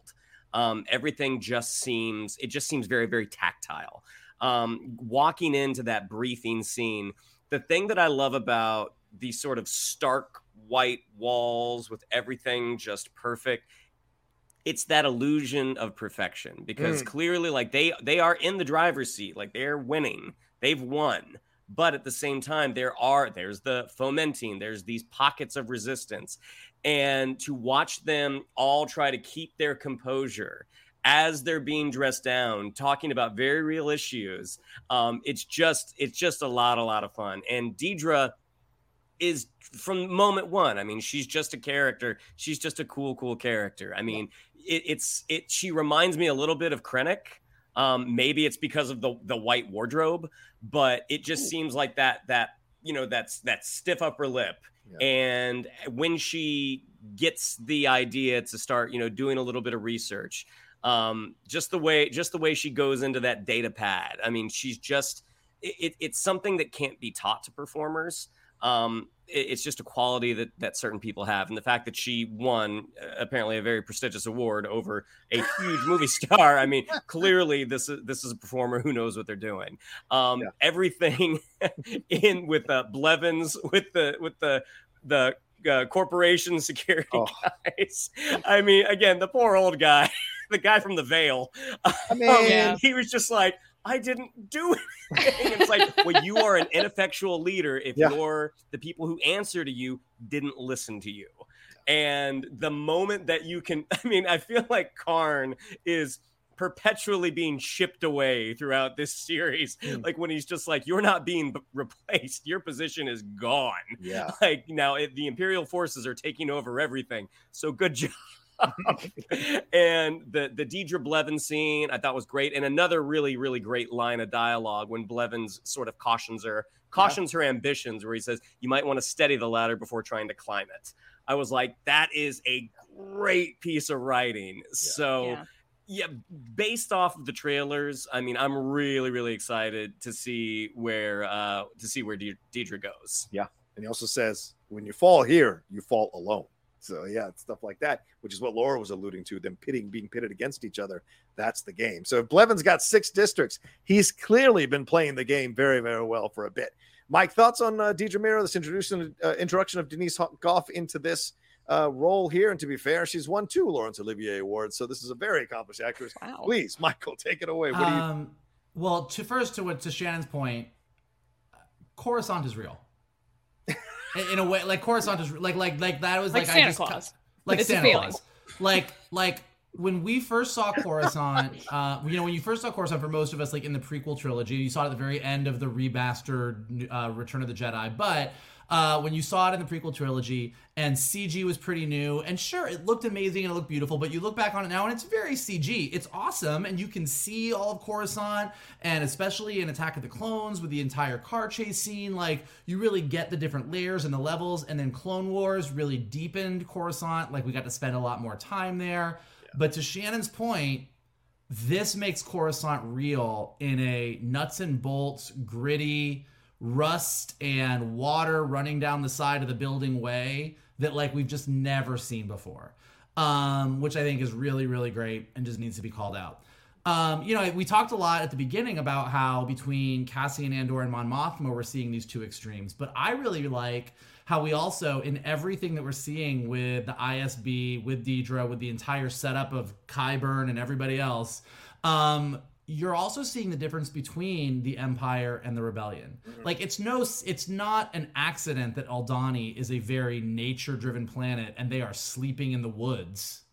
Um, everything just seems it just seems very very tactile um, walking into that briefing scene. The thing that I love about these sort of stark white walls with everything just perfect it's that illusion of perfection because mm. clearly like they they are in the driver's seat like they're winning they've won but at the same time there are there's the fomenting there's these pockets of resistance and to watch them all try to keep their composure as they're being dressed down, talking about very real issues. Um, it's just it's just a lot, a lot of fun. And Dedra is from moment one. I mean, she's just a character. She's just a cool, cool character. I mean, it, it's it. She reminds me a little bit of Krennic. Um, maybe it's because of the the white wardrobe, but it just seems like that that you know that's that stiff upper lip. Yeah. And when she gets the idea to start, you know, doing a little bit of research, um, just the way just the way she goes into that data pad. I mean, she's just it, it's something that can't be taught to performers. Um, it, it's just a quality that that certain people have, and the fact that she won uh, apparently a very prestigious award over a huge movie star. I mean, clearly this is this is a performer who knows what they're doing. Um, yeah. Everything in with uh, Blevins with the with the the uh, corporation security oh. guys. I mean, again, the poor old guy. the guy from the Veil. I mean, um, he was just like, I didn't do anything. it's like, well, you are an ineffectual leader if yeah. you're the people who answer to you didn't listen to you. And the moment that you can, I mean, I feel like Karn is perpetually being shipped away throughout this series. Mm. Like when he's just like, "You're not being replaced. Your position is gone." Yeah. Like now, it, the Imperial forces are taking over everything. So good job. and the the Dedra Blevins scene I thought was great, and another really really great line of dialogue when Blevins sort of cautions her cautions yeah. her ambitions, where he says you might want to steady the ladder before trying to climb it. I was like, that is a great piece of writing. Yeah. So. Yeah. yeah. based off of the trailers, I mean, I'm really, really excited to see where uh to see where De- Dedra goes. Yeah, and he also says, "When you fall here, you fall alone." So yeah, stuff like that, which is what Laura was alluding to, them pitting, being pitted against each other. That's the game. So if Blevins got six districts, he's clearly been playing the game very, very well for a bit. Mike, thoughts on uh, Dedra Meero, this introduction, uh, introduction of Denise Gough into this uh, role here? And to be fair, she's won two Laurence Olivier Awards, so this is a very accomplished actress. Wow. Please, Michael, take it away. What do you? Um, well, to first to what to Shannon's point, Coruscant is real. In, in a way, like Coruscant is like like like that was Like like, I just Claus. like It's a Santa feeling. Claus. Like like when we first saw Coruscant, uh, you know, when you first saw Coruscant for most of us, like in the prequel trilogy, you saw it at the very end of the remastered uh, Return of the Jedi. But uh, when you saw it in the prequel trilogy, and CG was pretty new, and sure, it looked amazing and it looked beautiful, but you look back on it now and it's very CG. It's awesome, and you can see all of Coruscant, and especially in Attack of the Clones with the entire car chase scene, like you really get the different layers and the levels. And then Clone Wars really deepened Coruscant, like we got to spend a lot more time there. But to Shannon's point, this makes Coruscant real in a nuts and bolts, gritty, rust and water running down the side of the building way that like we've just never seen before. Um, which I think is really, really great and just needs to be called out. Um, you know, we talked a lot at the beginning about how between Cassian Andor and Mon Mothma, we're seeing these two extremes. But I really like how we also, in everything that we're seeing with the ISB, with Dedra, with the entire setup of Qyburn and everybody else, um, you're also seeing the difference between the Empire and the Rebellion. Mm-hmm. Like it's no, it's not an accident that Aldhani is a very nature-driven planet and they are sleeping in the woods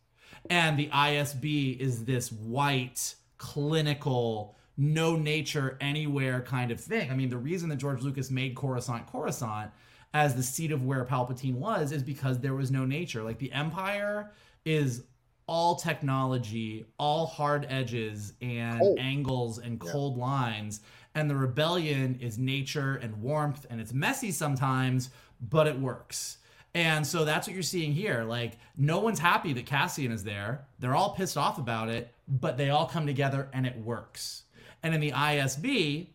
and the ISB is this white, clinical, no nature anywhere kind of thing. I mean, the reason that George Lucas made Coruscant Coruscant as the seat of where Palpatine was is because there was no nature. Like the Empire is all technology, all hard edges and Cold. angles and cold lines. And the rebellion is nature and warmth, and it's messy sometimes, but it works. And so that's what you're seeing here. Like, no one's happy that Cassian is there. They're all pissed off about it, but they all come together and it works. And in the ISB,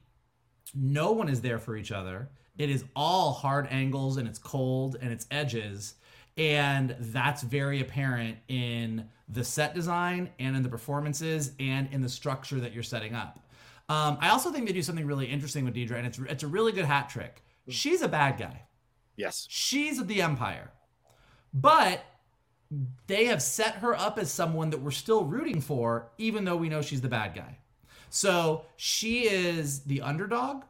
no one is there for each other. It is all hard angles and it's cold and it's edges. And that's very apparent in the set design and in the performances and in the structure that you're setting up. Um, I also think they do something really interesting with Dedra, and it's it's a really good hat trick. She's a bad guy. Yes. She's the Empire. But they have set her up as someone that we're still rooting for, even though we know she's the bad guy. So she is the underdog.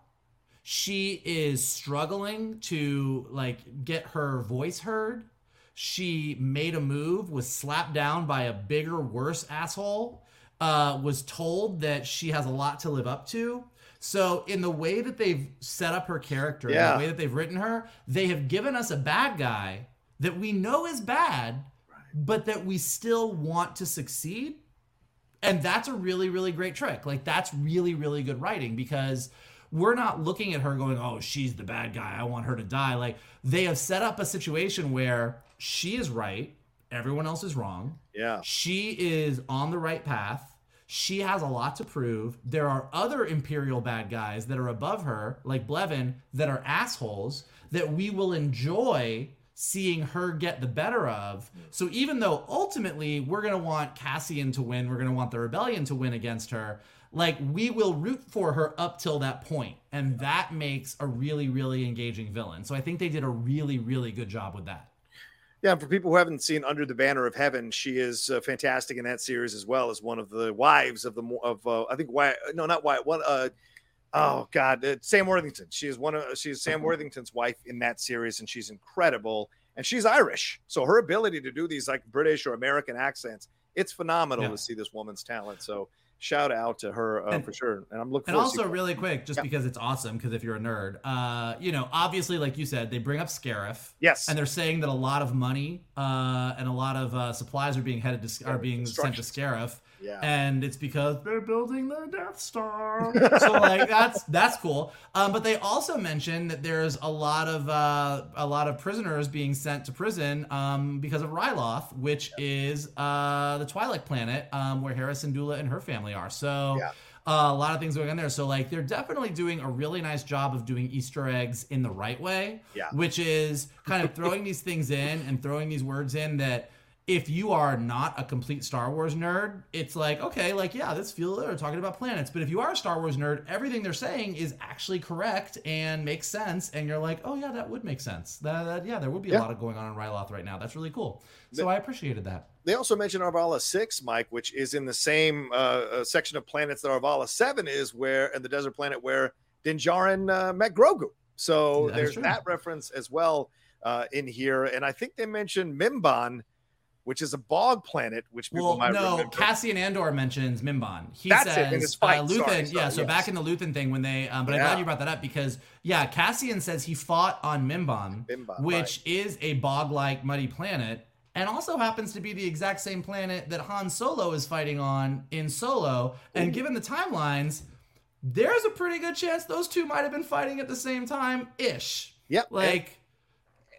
She is struggling to like get her voice heard. She made a move, was slapped down by a bigger, worse asshole, uh, was told that she has a lot to live up to. So, in the way that they've set up her character, Yeah. the way that they've written her, they have given us a bad guy that we know is bad, but that we still want to succeed. And that's a really, really great trick. Like, that's really, really good writing because we're not looking at her going, oh, she's the bad guy. I want her to die. Like, they have set up a situation where she is right, everyone else is wrong. Yeah. She is on the right path. She has a lot to prove. There are other Imperial bad guys that are above her, like Blevin, that are assholes that we will enjoy seeing her get the better of. So even though ultimately we're going to want Cassian to win, we're going to want the rebellion to win against her, like we will root for her up till that point. And that makes a really, really engaging villain. So I think they did a really, really good job with that. Yeah, and for people who haven't seen Under the Banner of Heaven, she is uh, fantastic in that series as well as one of the wives of the of uh, I think why no not why one uh oh god uh, Sam Worthington. She is one of she's Sam Worthington's wife in that series, and she's incredible. And she's Irish, so her ability to do these like British or American accents, it's phenomenal Yeah. to see this woman's talent. So shout out to her uh, And- for sure. And I'm looking And forward to also, really quick, just Yeah. because it's awesome, because if you're a nerd, uh, you know, obviously, like you said, they bring up Scarif. Yes. And they're saying that a lot of money uh, and a lot of uh, supplies are being headed to are being sent to Scarif. Yeah. And it's because they're building the Death Star. so like that's that's cool. Um, but they also mentioned that there's a lot of uh, a lot of prisoners being sent to prison um, because of Ryloth, which is uh, the Twi'lek planet um, where Hera Syndulla and her family are. So Yeah. uh, a lot of things going on there. So like they're definitely doing a really nice job of doing Easter eggs in the right way. Yeah. Which is kind of throwing these things in and throwing these words in that if you are not a complete Star Wars nerd, it's like, okay, like, yeah, this feel they're talking about planets. But if you are a Star Wars nerd, everything they're saying is actually correct and makes sense. And you're like, oh, yeah, that would make sense. That, that yeah, there would be Yeah. a lot of going on in Ryloth right now. That's really cool. So I appreciated that. They also mentioned Arvala 6, Mike, which is in the same uh, uh, section of planets that Arvala 7 is, where in the desert planet where Din Djarin uh, met Grogu. So That there's that reference as well uh, in here. And I think they mentioned Mimban, which is a bog planet, which people Well, might no, remember. Cassian Andor mentions Mimban. He That's it, says in his fight. Uh, Sorry, Luthen. sorry, yeah, so yes. back in the Luthen thing when they, um, but I'm glad you brought that up because yeah, Cassian says he fought on Mimban, Mimban, which is a bog-like muddy planet, and also happens to be the exact same planet that Han Solo is fighting on in Solo. And given the timelines, there's a pretty good chance those two might have been fighting at the same time, ish. Yep. Like,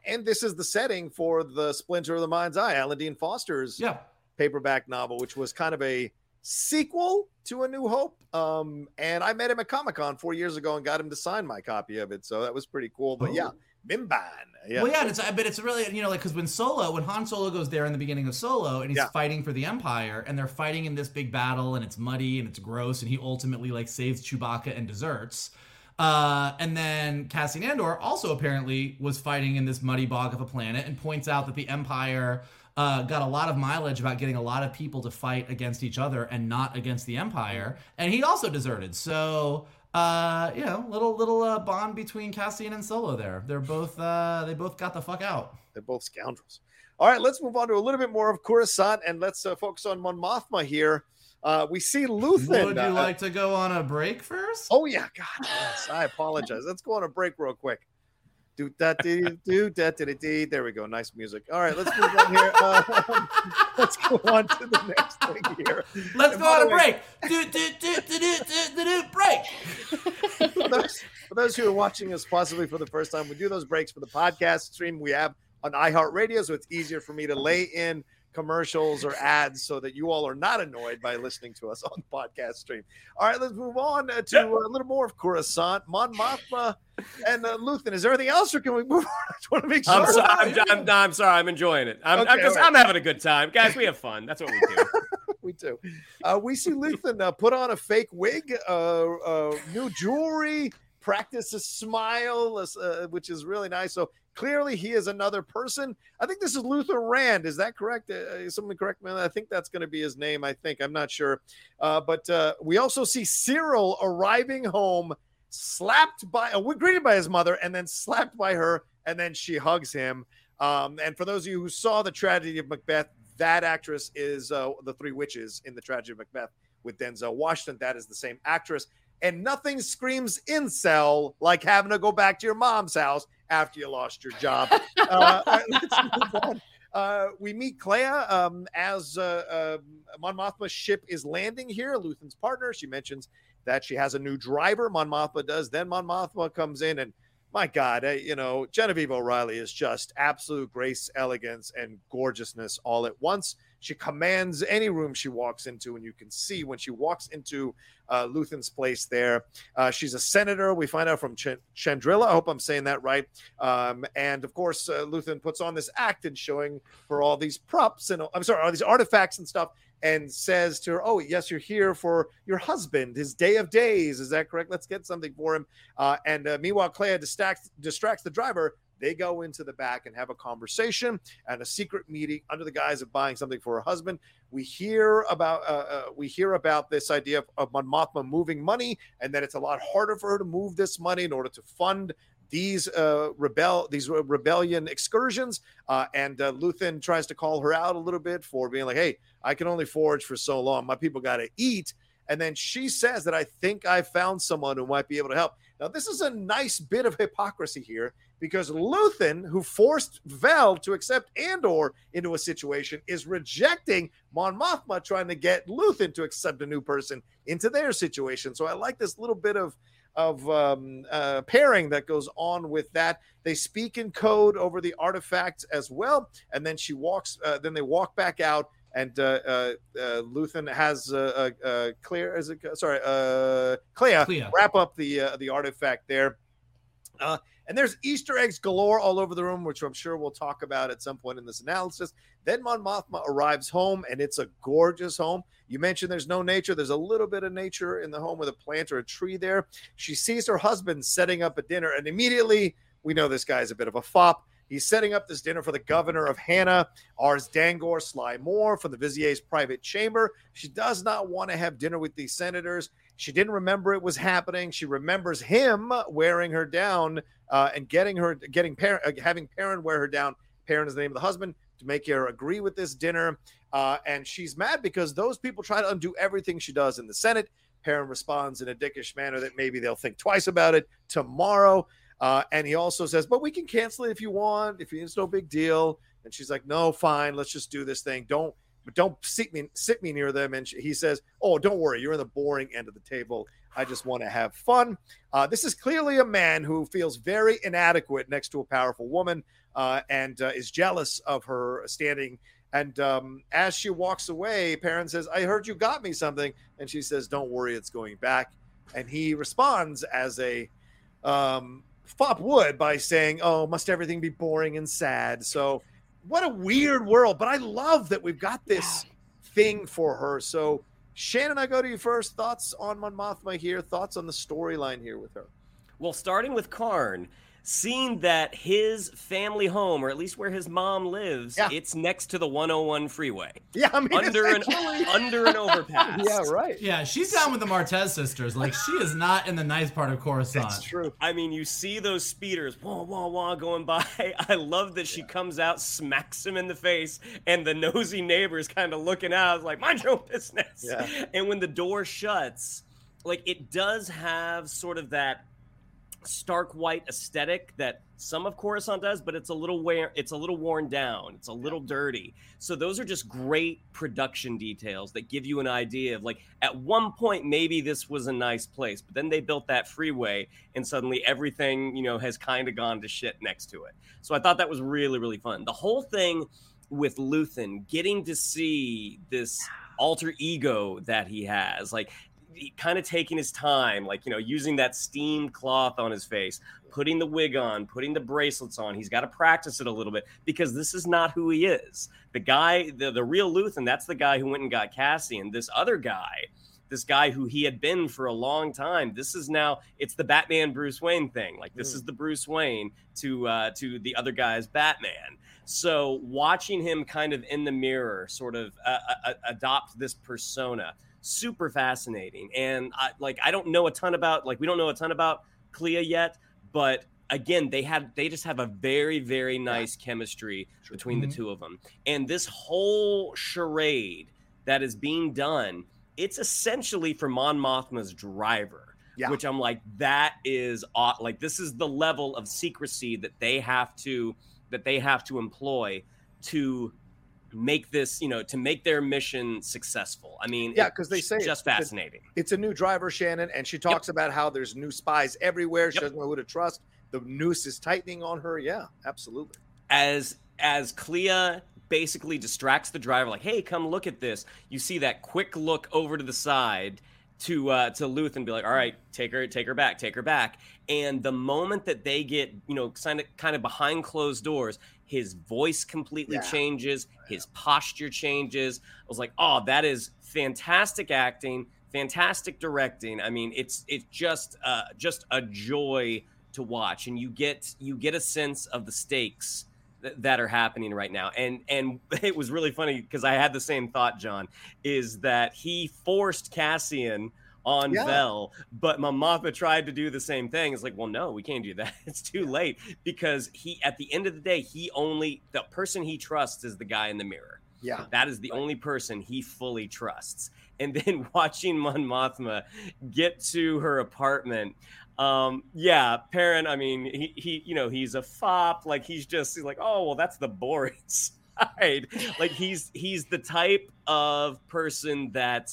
and this is the setting for the Splinter of the Mind's Eye, Alan Dean Foster's yeah. paperback novel, which was kind of a sequel to A New Hope. Um, and I met him at Comic Con four years ago and got him to sign my copy of it. So that was pretty cool. But yeah, Mimban. Yeah. Well, yeah, and it's but it's really you know like because when Solo, when Han Solo goes there in the beginning of Solo, and he's Yeah. fighting for the Empire, and they're fighting in this big battle, and it's muddy and it's gross, and he ultimately like saves Chewbacca and deserts. Uh, and then Cassian Andor also apparently was fighting in this muddy bog of a planet, and points out that the Empire uh, got a lot of mileage about getting a lot of people to fight against each other and not against the Empire, and he also deserted. So uh, you know, little little uh, bond between Cassian and Solo there. They're both uh, they both got the fuck out. They're both scoundrels. All right, let's move on to a little bit more of Coruscant and let's uh, focus on Mon Mothma here. Uh, we see Luthen. Would you uh, like to go on a break first? Oh yeah, God, yes. I apologize. Let's go on a break real quick. Do that, do do that, do do. There we go. Nice music. All right, let's move on here. Uh, let's go on to the next thing here. Let's And go on a way, break. Do, do, do, do, do, do, do, do, break. for those, for those who are watching us possibly for the first time, we do those breaks for the podcast stream we have on iHeartRadio, so it's easier for me to lay in commercials or ads so that you all are not annoyed by listening to us on the podcast stream. All right, let's move on uh, to a little more of Coruscant, Mon Mothma, and uh, Luthen. Is there anything else, or can we move on? I just want to make sure. I'm, so, I'm, I'm, I'm sorry. I'm enjoying it. I'm, Okay, I'm, just, right. I'm having a good time, guys. We have fun. That's what we do. we do. Uh, we see Luthen uh, put on a fake wig, uh, uh, new jewelry, practice a smile, uh, which is really nice. So clearly he is another person. I think this is Luther Rand. Is that correct? Uh, is someone correct me? I think that's going to be his name. I think. I'm not sure. Uh, but uh, we also see Syril arriving home, slapped by, uh, greeted by his mother, and then slapped by her, and then she hugs him. Um, and for those of you who saw the tragedy of Macbeth, that actress is uh, the three witches in the tragedy of Macbeth with Denzel Washington. That is the same actress. And nothing screams incel like having to go back to your mom's house after you lost your job. uh, on. Uh, we meet Clea um, as uh, uh, Mon Mothma's ship is landing here. Luthen's partner. She mentions that she has a new driver. Mon Mothma does. Then Mon Mothma comes in, and my God, uh, you know Genevieve O'Reilly is just absolute grace, elegance, and gorgeousness all at once. She commands any room she walks into, and you can see when she walks into uh, Luthen's place there. Uh, she's a senator. We find out from Ch- Chandrila. I hope I'm saying that right. Um, and of course, uh, Luthen puts on this act and showing her all these props and I'm sorry, all these artifacts and stuff, and says to her, "Oh, yes, you're here for your husband, his day of days. Is that correct? Let's get something for him." Uh, and uh, meanwhile, Clea distracts distracts the driver. They go into the back and have a conversation and a secret meeting under the guise of buying something for her husband. We hear about uh, uh, we hear about this idea of, of moving money, and that it's a lot harder for her to move this money in order to fund these uh, rebel these rebellion excursions. Uh, and uh, Luthen tries to call her out a little bit for being like, "Hey, I can only forage for so long. My people got to eat." And then she says that I think I found someone who might be able to help. Now, this is a nice bit of hypocrisy here because Luthen, who forced Vel to accept Andor into a situation, is rejecting Mon Mothma trying to get Luthen to accept a new person into their situation. So I like this little bit of of um, uh, pairing that goes on with that. They speak in code over the artifact as well, and then she walks. Uh, then they walk back out, and uh, uh, uh, Luthen has uh, uh, uh, clear. Is it sorry? Uh, Clea, Clea. wrap up the uh, the artifact there. Uh, and there's Easter eggs galore all over the room, which I'm sure we'll talk about at some point in this analysis. Then Mon Mothma arrives home, and it's a gorgeous home. You mentioned there's no nature. There's a little bit of nature in the home with a plant or a tree there. She sees her husband setting up a dinner, and immediately we know this guy's a bit of a fop. He's setting up this dinner for the governor of Hannah, Ars Dangor Sly Moore from the Vizier's private chamber. She does not want to have dinner with these senators. She didn't remember it was happening. She remembers him wearing her down uh, and getting her, getting Perrin, uh, having Perrin wear her down. Perrin is the name of the husband to make her agree with this dinner. Uh, and she's mad because those people try to undo everything she does in the Senate. Perrin responds in a dickish manner that maybe they'll think twice about it tomorrow. Uh, and he also says, "But we can cancel it if you want. If it's no big deal." And she's like, "No, fine. Let's just do this thing. Don't, but don't sit me sit me near them." And she, he says, "Oh, don't worry. You're in the boring end of the table. I just want to have fun." Uh, this is clearly a man who feels very inadequate next to a powerful woman uh, and uh, is jealous of her standing. And um, as she walks away, Perrin says, "I heard you got me something," and she says, "Don't worry, it's going back." And he responds as a um, fop would by saying, "Oh, must everything be boring and sad?" So, what a weird world. But I love that we've got this thing for her. So, Shannon, I go to you first. Thoughts on Mon Mothma here? Thoughts on the storyline here with her? Well, starting with Karn, seeing that his family home, or at least where his mom lives, Yeah. it's next to the 101 freeway, Yeah, I mean, under an essentially- under an overpass. yeah, right. Yeah, she's down with the Martez sisters. Like she is not in the nice part of Coruscant. That's true. I mean, you see those speeders, wah wah wah, going by. I love that she comes out, smacks him in the face, and the nosy neighbors kind of looking out, like mind your own business. Yeah. And when the door shuts, like it does have sort of that stark white aesthetic that some of Coruscant does, but it's a little wear it's a little worn down. It's a little dirty. So those are just great production details that give you an idea of like at one point maybe this was a nice place, but then they built that freeway and suddenly everything, you know, has kind of gone to shit next to it. So I thought that was really really fun. The whole thing with Luthen getting to see this alter ego that he has, like kind of taking his time, like, you know, using that steamed cloth on his face, putting the wig on, putting the bracelets on. He's got to practice it a little bit because this is not who he is. The guy, the, the real Luthen, that's the guy who went and got Cassian. This other guy, this guy who he had been for a long time. This is now it's the Batman Bruce Wayne thing. Like this is the Bruce Wayne to uh, to the other guy's Batman. So watching him kind of in the mirror, sort of uh, uh, adopt this persona, super fascinating. And I, like I don't know a ton about like we don't know a ton about Clea yet, but again they had they just have a very very nice chemistry between Mhm. the two of them. And this whole charade that is being done, it's essentially for Mon Mothma's driver. Yeah. Which I'm like, that is like this is the level of secrecy that they have to that they have to employ to make this, you know, to make their mission successful. I mean, Yeah, 'cause they say just it's- fascinating. It's a new driver, Shannon, and she talks about how there's new spies everywhere. She Yep. doesn't know who to trust. The noose is tightening on her. Yeah, absolutely. as as Clea basically distracts the driver, like, "Hey, come look at this." You see that quick look over to the side to uh, to Luth and be like, "All right, take her, take her back, take her back." And the moment that they get, you know, kind of kind of behind closed doors, his voice completely Yeah. changes, his posture changes. I was like, "Oh, that is fantastic acting." Fantastic directing. I mean, it's it's just uh, just a joy to watch, and you get you get a sense of the stakes th- that are happening right now. And and it was really funny because I had the same thought, John, is that he forced Cassian on Yeah. Vel, but Mamapa tried to do the same thing. It's like, well, no, we can't do that. It's too late because he at the end of the day, he only the person he trusts is the guy in the mirror. Yeah. That is the only person he fully trusts. And then watching Mon Mothma get to her apartment, um, yeah, Perrin, I mean, he, he, you know, he's a fop. Like he's just he's like, oh, well, that's the boring side. like he's he's the type of person that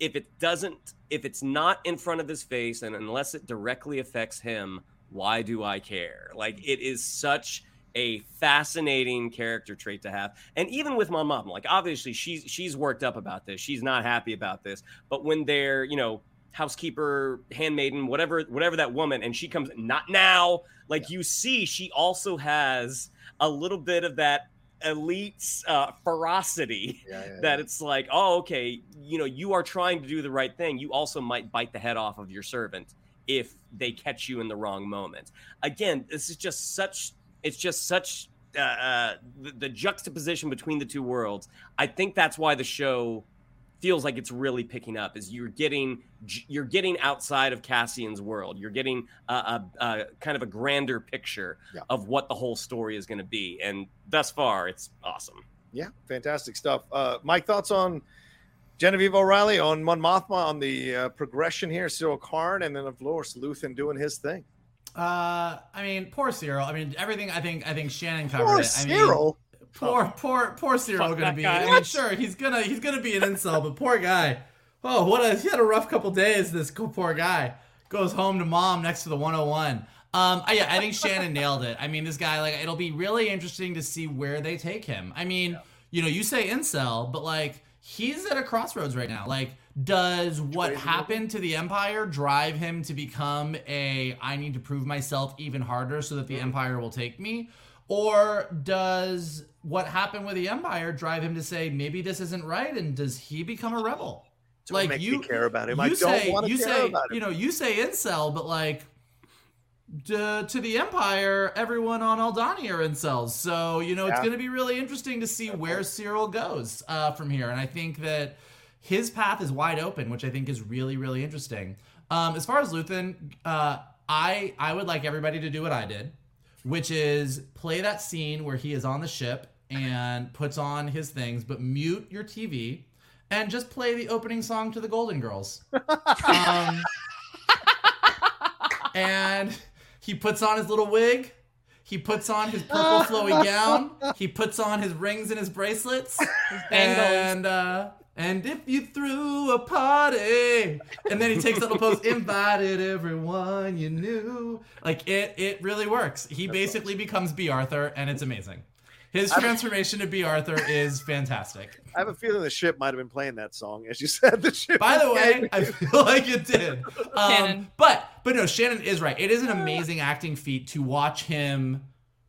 if it doesn't, if it's not in front of his face, and unless it directly affects him, why do I care? Like it is such a fascinating character trait to have. And even with my mom, like obviously she's she's worked up about this. She's not happy about this. But when they're, you know, housekeeper, handmaiden, whatever, whatever that woman, and she comes not now. Like you see, she also has a little bit of that elite uh, ferocity Yeah, yeah, that it's like, oh, okay, you know, you are trying to do the right thing. You also might bite the head off of your servant if they catch you in the wrong moment. Again, this is just such. It's just such uh, uh, the, the juxtaposition between the two worlds. I think that's why the show feels like it's really picking up. Is you're getting you're getting outside of Cassian's world. You're getting a, a, a kind of a grander picture Yeah. of what the whole story is going to be. And thus far, it's awesome. Yeah, fantastic stuff. Uh, Mike, thoughts on Genevieve O'Reilly on Mon Mothma on the uh, progression here, Syril Karn, and then of course Luthen doing his thing. Uh, I mean, poor Syril. I mean, everything. I think. I think Shannon covered Poor it. I mean, Syril. poor, poor, poor Syril Fuck gonna be. guy. I mean, sure, he's gonna he's gonna be an incel, but poor guy. Oh, what a he had a rough couple days. This poor guy goes home to mom next to the 101. Um, I, yeah, I think Shannon nailed it. I mean, this guy, like, it'll be really interesting to see where they take him. I mean, you know, you say incel, but like, he's at a crossroads right now. Like, does what happened to the Empire drive him to become a I need to prove myself even harder so that the Empire will take me? Or does what happened with the Empire drive him to say maybe this isn't right and does he become a rebel? Don't make me care about him. You I don't say, you say, you know, you say incel, but like to, to the Empire, everyone on Aldhani are incels. So, you know, it's going to be really interesting to see where Syril goes uh, from here. And I think that his path is wide open, which I think is really, really interesting. Um, as far as Luthen, uh, I, I would like everybody to do what I did, which is play that scene where he is on the ship and puts on his things, but mute your TV and just play the opening song to the Golden Girls. Um, and he puts on his little wig. He puts on his purple flowy gown. He puts on his rings and his bracelets. bangles. and uh, and if you threw a party, and then he takes that little pose, invited everyone you knew. Like it, it really works. He basically becomes Bea Arthur, and it's amazing. His transformation to Bea Arthur is fantastic. I have a feeling the ship might have been playing that song as you said. The ship. By the way, I feel like it did. Um, but but no, Shannon is right. It is an amazing acting feat to watch him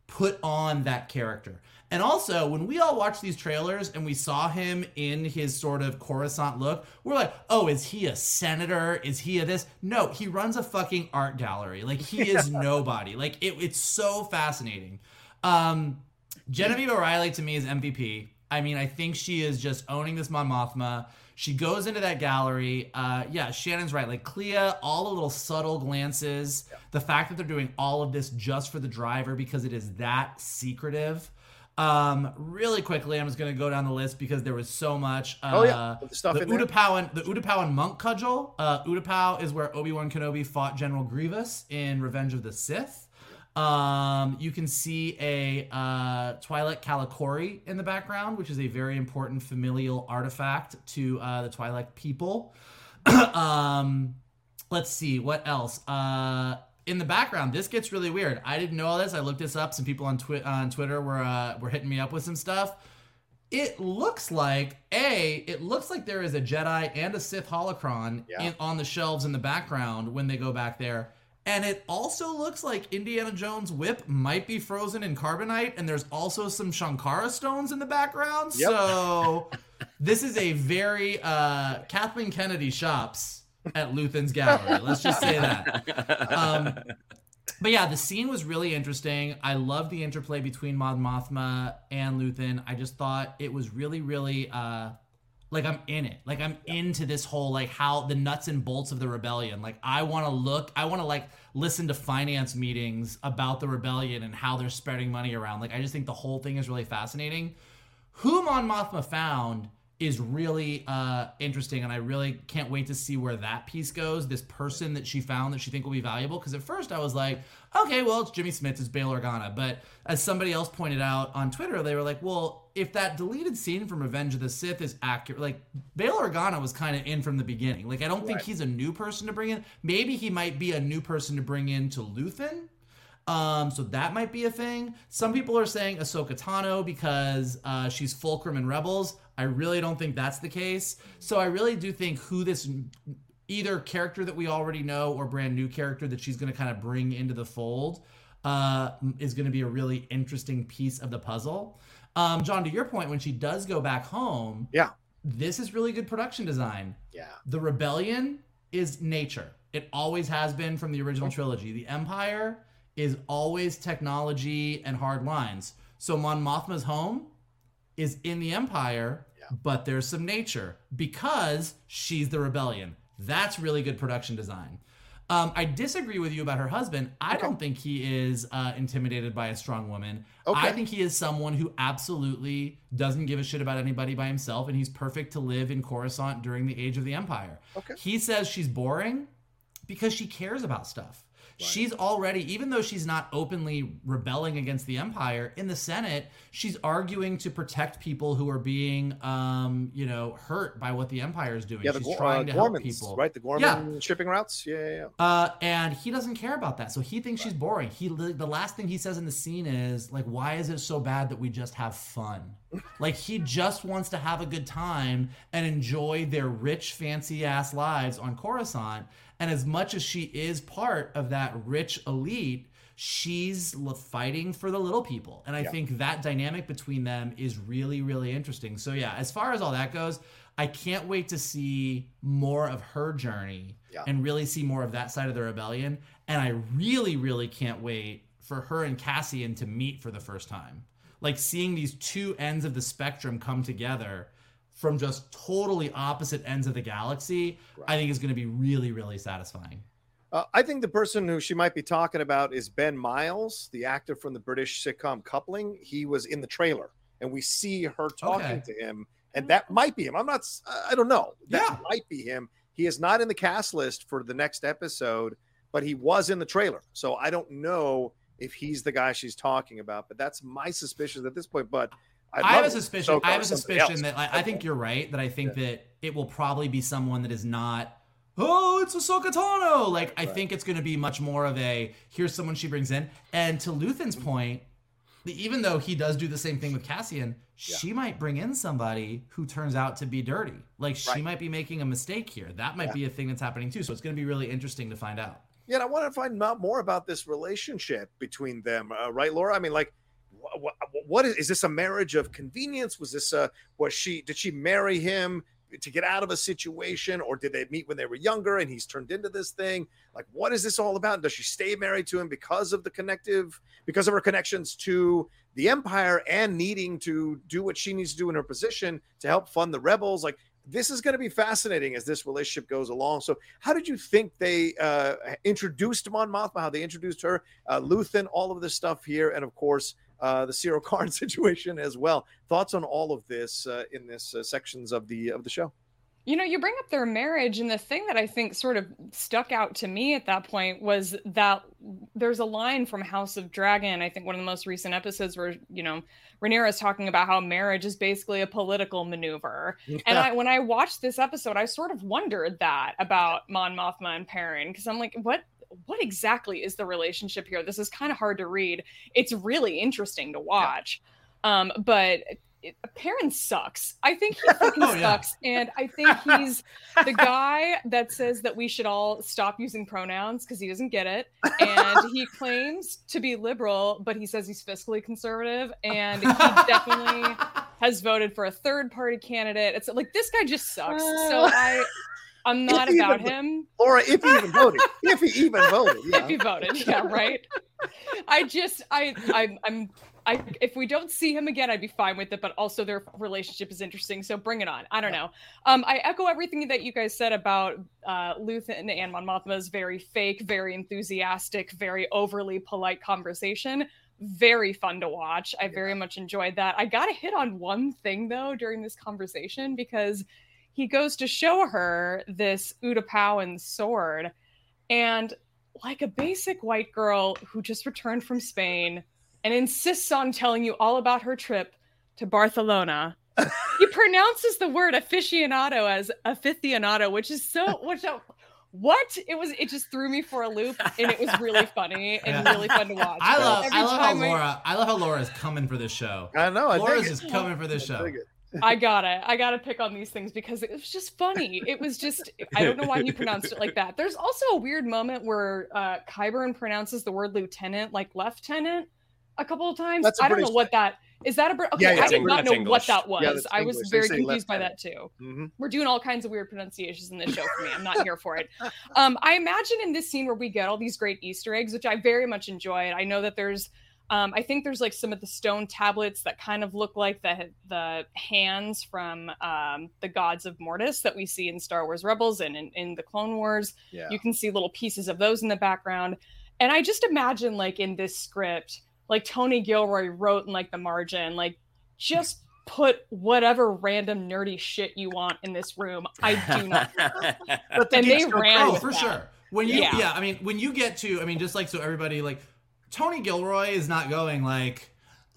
put on that character. And also, when we all watched these trailers and we saw him in his sort of Coruscant look, we're like, oh, is he a senator? Is he a this? No, he runs a fucking art gallery. Like, he is nobody. Like, it, it's so fascinating. Um, Genevieve O'Reilly to me is MVP. I mean, I think she is just owning this Mon Mothma. She goes into that gallery. Uh, yeah, Shannon's right. Like Clea, all the little subtle glances, the fact that they're doing all of this just for the driver because it is that secretive. Um, really quickly, I'm just gonna go down the list because there was so much. Uh, Oh, yeah. The stuff the in. Utapauan, the Utapauan monk cudgel. Uh, Utapau is where Obi Wan Kenobi fought General Grievous in Revenge of the Sith. Um, you can see a uh, Twi'lek Kalikori in the background, which is a very important familial artifact to uh, the Twilight people. um, let's see what else. Uh, in the background, this gets really weird. I didn't know all this. I looked this up. Some people on Twi- on Twitter were uh, were hitting me up with some stuff. It looks like a. It looks like there is a Jedi and a Sith holocron Yeah. in, on the shelves in the background when they go back there. And it also looks like Indiana Jones' whip might be frozen in carbonite, and there's also some Sankara stones in the background. Yep. So this is a very uh, Kathleen Kennedy shops at Luthen's gallery. Let's just say that. Um, but yeah, the scene was really interesting. I love the interplay between Mon Mothma and Luthen. I just thought it was really, really uh like I'm in it. Like I'm into this whole like how the nuts and bolts of the rebellion. Like I want to look, I want to like listen to finance meetings about the rebellion and how they're spreading money around. Like I just think the whole thing is really fascinating. Who Mon Mothma found is really uh, interesting, and I really can't wait to see where that piece goes. This person that she found that she think will be valuable. Because at first I was like, okay, well it's Jimmy Smits, it's Bail Organa. But as somebody else pointed out on Twitter, they were like, well, if that deleted scene from Revenge of the Sith is accurate, like Bail Organa was kind of in from the beginning. Like I don't think he's a new person to bring in. Maybe he might be a new person to bring in to Luthen. Um, so that might be a thing. Some people are saying Ahsoka Tano because uh, she's Fulcrum and Rebels. I really don't think that's the case. So I really do think who this either character that we already know or brand new character that she's going to kind of bring into the fold uh, is going to be a really interesting piece of the puzzle. Um, John, to your point, when she does go back home, Yeah. this is really good production design. Yeah. The rebellion is nature. It always has been from the original trilogy. The Empire is always technology and hard lines. So Mon Mothma's home is in the Empire, but there's some nature because she's the rebellion. That's really good production design. Um, I disagree with you about her husband. I don't think he is uh, intimidated by a strong woman. Okay. I think he is someone who absolutely doesn't give a shit about anybody by himself, and he's perfect to live in Coruscant during the age of the Empire. Okay. He says she's boring because she cares about stuff. She's already, even though she's not openly rebelling against the Empire in the Senate, she's arguing to protect people who are being, um, you know, hurt by what the Empire is doing. Yeah, the she's Gor- trying uh, to help people, right? The Ghorman Yeah. shipping routes. Yeah, yeah, yeah. Uh, and he doesn't care about that. So he thinks she's boring. He the last thing he says in the scene is like, "Why is it so bad that we just have fun?" like he just wants to have a good time and enjoy their rich, fancy ass lives on Coruscant. And as much as she is part of that rich elite, she's fighting for the little people. And I Yeah. think that dynamic between them is really, really interesting. So yeah, as far as all that goes, I can't wait to see more of her journey Yeah. and really see more of that side of the rebellion. And I really, really can't wait for her and Cassian to meet for the first time. Like seeing these two ends of the spectrum come together from just totally opposite ends of the galaxy, I think is going to be really, really satisfying. Uh, I think the person who she might be talking about is Ben Miles, the actor from the British sitcom Coupling. He was in the trailer, and we see her talking Okay. to him, and that might be him. I'm not, I don't know. That Yeah. might be him. He is not in the cast list for the next episode, but he was in the trailer. So I don't know if he's the guy she's talking about. But that's my suspicion at this point. But I have a suspicion. I have a suspicion else. that I, I think you're right. That I think that it will probably be someone that is not. Oh, it's Ahsoka Tano. Like I think it's going to be much more of a here's someone she brings in. And to Luthen's point, even though he does do the same thing with Cassian, she might bring in somebody who turns out to be dirty. Like she Right. might be making a mistake here. That might be a thing that's happening too. So it's going to be really interesting to find out. Yeah, and I want to find out more about this relationship between them, uh, right, Laura? I mean, like, what, what is, is this a marriage of convenience? Was this a was she did she marry him to get out of a situation, or did they meet when they were younger and he's turned into this thing? Like, what is this all about? Does she stay married to him because of the connective, because of her connections to the empire and needing to do what she needs to do in her position to help fund the rebels? Like, this is going to be fascinating as this relationship goes along. So, how did you think they uh, introduced Mon Mothma? How they introduced her, uh, Luthen, all of this stuff here, and of course uh, the Syril Karn situation as well. Thoughts on all of this uh, in this uh, sections of the of the show? You know, you bring up their marriage, and the thing that I think sort of stuck out to me at that point was that there's a line from House of Dragon, I think one of the most recent episodes where, you know, Rhaenyra is talking about how marriage is basically a political maneuver. And I, when I watched this episode, I sort of wondered that about Mon Mothma and Perrin, because I'm like, what? What exactly is the relationship here? This is kind of hard to read. It's really interesting to watch. Um, but it, Perrin sucks. I think he fucking Oh, yeah. sucks. And I think he's the guy that says that we should all stop using pronouns because he doesn't get it. And he claims to be liberal, but he says he's fiscally conservative. And he definitely has voted for a third party candidate. It's like this guy just sucks. So I I'm not about even- him Laura, if he even voted, if he even voted, yeah. if he voted. Yeah, right. I just I I I'm I if we don't see him again, I'd be fine with it. But also their relationship is interesting, so bring it on. I don't know. Um, I echo everything that you guys said about uh, Luthen and Mon Mothma's very fake, very enthusiastic, very overly polite conversation. Very fun to watch. I very much enjoyed that. I got to hit on one thing though during this conversation because he goes to show her this Utapaun sword, and like a basic white girl who just returned from Spain and insists on telling you all about her trip to Barcelona. he pronounces the word aficionado as aficionado, which is so which I- what it was it just threw me for a loop and it was really funny and Yeah. really fun to watch. I love, Every I love how time I- Laura, I love how Laura's coming for this show. I know. I Laura's dig just coming for this I show. Dig it. I gotta, I gotta pick on these things because it was just funny. It was just, I don't know why he pronounced it like that. There's also a weird moment where uh, Qyburn pronounces the word lieutenant like lieutenant a couple of times. That's a I don't British know what that is. That a Brit? Okay, Yeah, yeah, I it's did not know That's what that was. Yeah, I was very confused by that lieutenant. too. Mhm. We're doing all kinds of weird pronunciations in this show for me. I'm not here for it. Um, I imagine in this scene where we get all these great Easter eggs, which I very much enjoyed. I know that there's, um, I think there's like some of the stone tablets that kind of look like the the hands from um, the gods of Mortis that we see in Star Wars Rebels and in, in the Clone Wars. Yeah. You can see little pieces of those in the background, and I just imagine like in this script, like Tony Gilroy wrote in like the margin, like just put whatever random nerdy shit you want in this room. I do not But the and they ran Oh, for that. sure. When you, Yeah. yeah. I mean, when you get to, I mean, just like so, everybody like Tony Gilroy is not going like.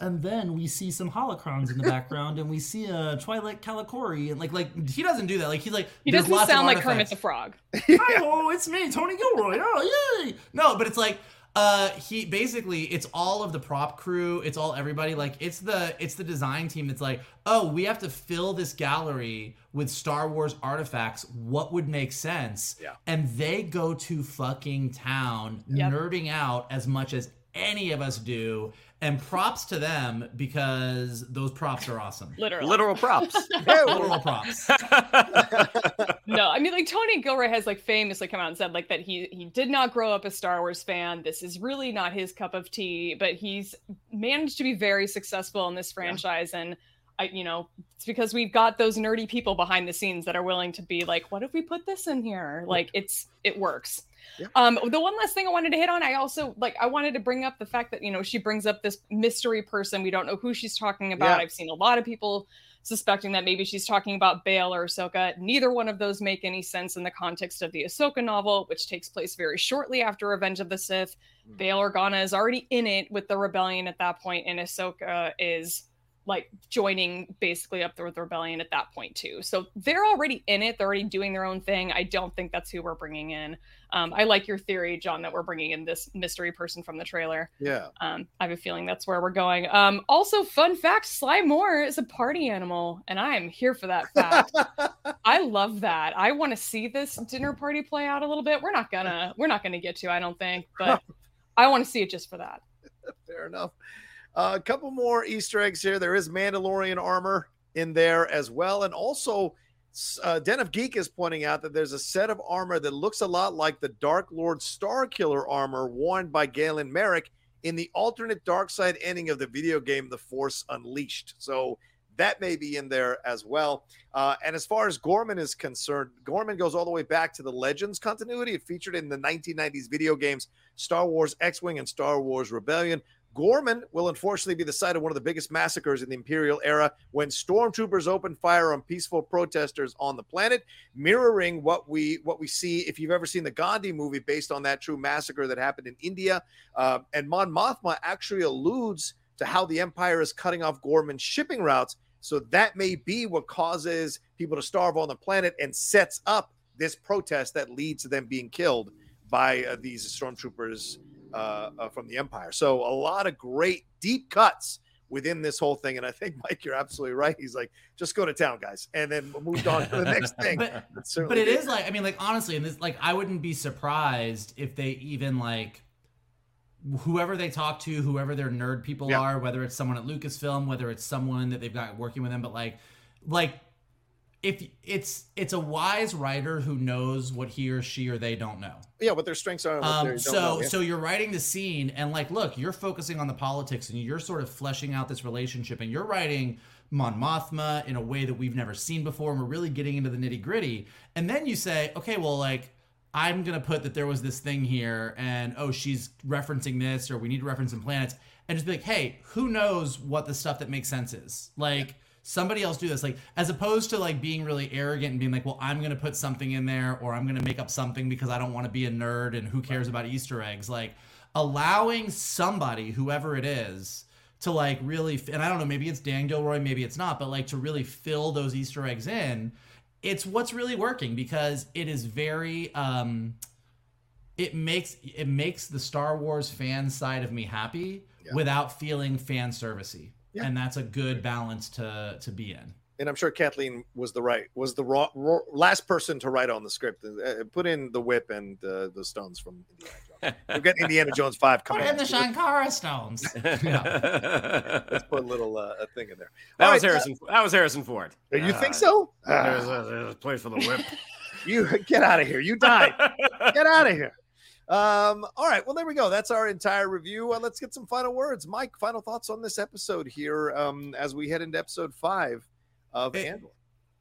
And then we see some holocrons in the background, and we see a Twi'lek Kalikori, and like, like he doesn't do that. Like he's like He doesn't lots of sound like Kermit the Frog. Hi, oh, it's me, Tony Gilroy. Oh, yay! No, but it's like uh he basically it's all of the prop crew it's all everybody like it's the it's the design team that's like oh we have to fill this gallery with star wars artifacts what would make sense Yeah. and they go to fucking town Yep. nerding out as much as any of us do and props to them because those props are awesome Literally. Literal props. literal props no, I mean like Tony Gilroy has like famously come out and said like that he he did not grow up a Star Wars fan. This is really not his cup of tea, but he's managed to be very successful in this franchise and I you know, it's because we've got those nerdy people behind the scenes that are willing to be like, what if we put this in here? Like it's it works. Yeah. Um the one last thing I wanted to hit on, I also like I wanted to bring up the fact that you know she brings up this mystery person. We don't know who she's talking about. Yeah. I've seen a lot of people suspecting that maybe she's talking about Bail or Ahsoka. Neither one of those make any sense in the context of the Ahsoka novel, which takes place very shortly after Revenge of the Sith. Mm. Bail Organa is already in it with the rebellion at that point, and Ahsoka is like joining basically up with the rebellion at that point too. So they're already in it. They're already doing their own thing. I don't think that's who we're bringing in. Um, I like your theory, John, that we're bringing in this mystery person from the trailer. Yeah. Um, I have a feeling that's where we're going. Um, also, fun fact: Sly Moore is a party animal, and I am here for that fact. I love that. I want to see this dinner party play out a little bit. We're not gonna, we're not gonna get to, I don't think, but I want to see it just for that. Fair enough. A couple more Easter eggs here. There is Mandalorian armor in there as well, and also uh, Den of Geek is pointing out that there's a set of armor that looks a lot like the Dark Lord Starkiller armor worn by Galen Marek in the alternate dark side ending of the video game The Force Unleashed. So that may be in there as well. Uh, and as far as Ghorman is concerned, Ghorman goes all the way back to the Legends continuity. It featured in the 1990s video games Star Wars X Wing and Star Wars Rebellion. Ghorman will unfortunately be the site of one of the biggest massacres in the Imperial era when stormtroopers open fire on peaceful protesters on the planet, mirroring what we what we see if you've ever seen the Gandhi movie based on that true massacre that happened in India. Uh, and Mon Mothma actually alludes to how the Empire is cutting off Ghorman's shipping routes. So that may be what causes people to starve on the planet and sets up this protest that leads to them being killed by uh, these stormtroopers uh, uh, from the Empire. So a lot of great deep cuts within this whole thing. And I think Mike, you're absolutely right. He's like, just go to town, guys, and then moved on to the next thing. but It but it is like I mean like honestly and this like I wouldn't be surprised if they even like whoever they talk to whoever their nerd people Yeah. are whether it's someone at Lucasfilm whether it's someone that they've got working with them but like like if it's it's a wise writer who knows what he or she or they don't know yeah, what their strengths are. Um, so know, yeah. so you're writing the scene and like look you're focusing on the politics and you're sort of fleshing out this relationship and you're writing Mon Mothma in a way that we've never seen before and we're really getting into the nitty gritty and then you say okay well like I'm gonna put that there was this thing here and oh she's referencing this or we need to reference some planets and just be like hey who knows what the stuff that makes sense is like somebody else do this. Like as opposed to like being really arrogant and being like well i'm gonna put something in there or i'm gonna make up something because i don't want to be a nerd and who cares about easter eggs. Like allowing somebody whoever it is to like really and i don't know maybe it's dan gilroy maybe it's not but like to really fill those easter eggs in it's what's really working because it is very um it makes it makes the star wars fan side of me happy Yeah. without feeling fan servicey Yeah. and that's a good balance to to be in and I'm sure Kathleen was the right was the raw, raw, last person to write on the script. Uh, put in the whip and uh, the stones from Indiana Jones. We've got Indiana Jones five coming. Put in the Sankara stones. yeah. Let's put a little uh, a thing in there. That All was right, uh, Harrison. that was Harrison Ford. you think Uh, so? There's Ah, a, there's a place for the whip. you get out of here. You died. get out of here. Um, all right. Well, there we go. That's our entire review. Uh, let's get some final words. Mike, final thoughts on this episode here um, as we head into episode five of It- Andor.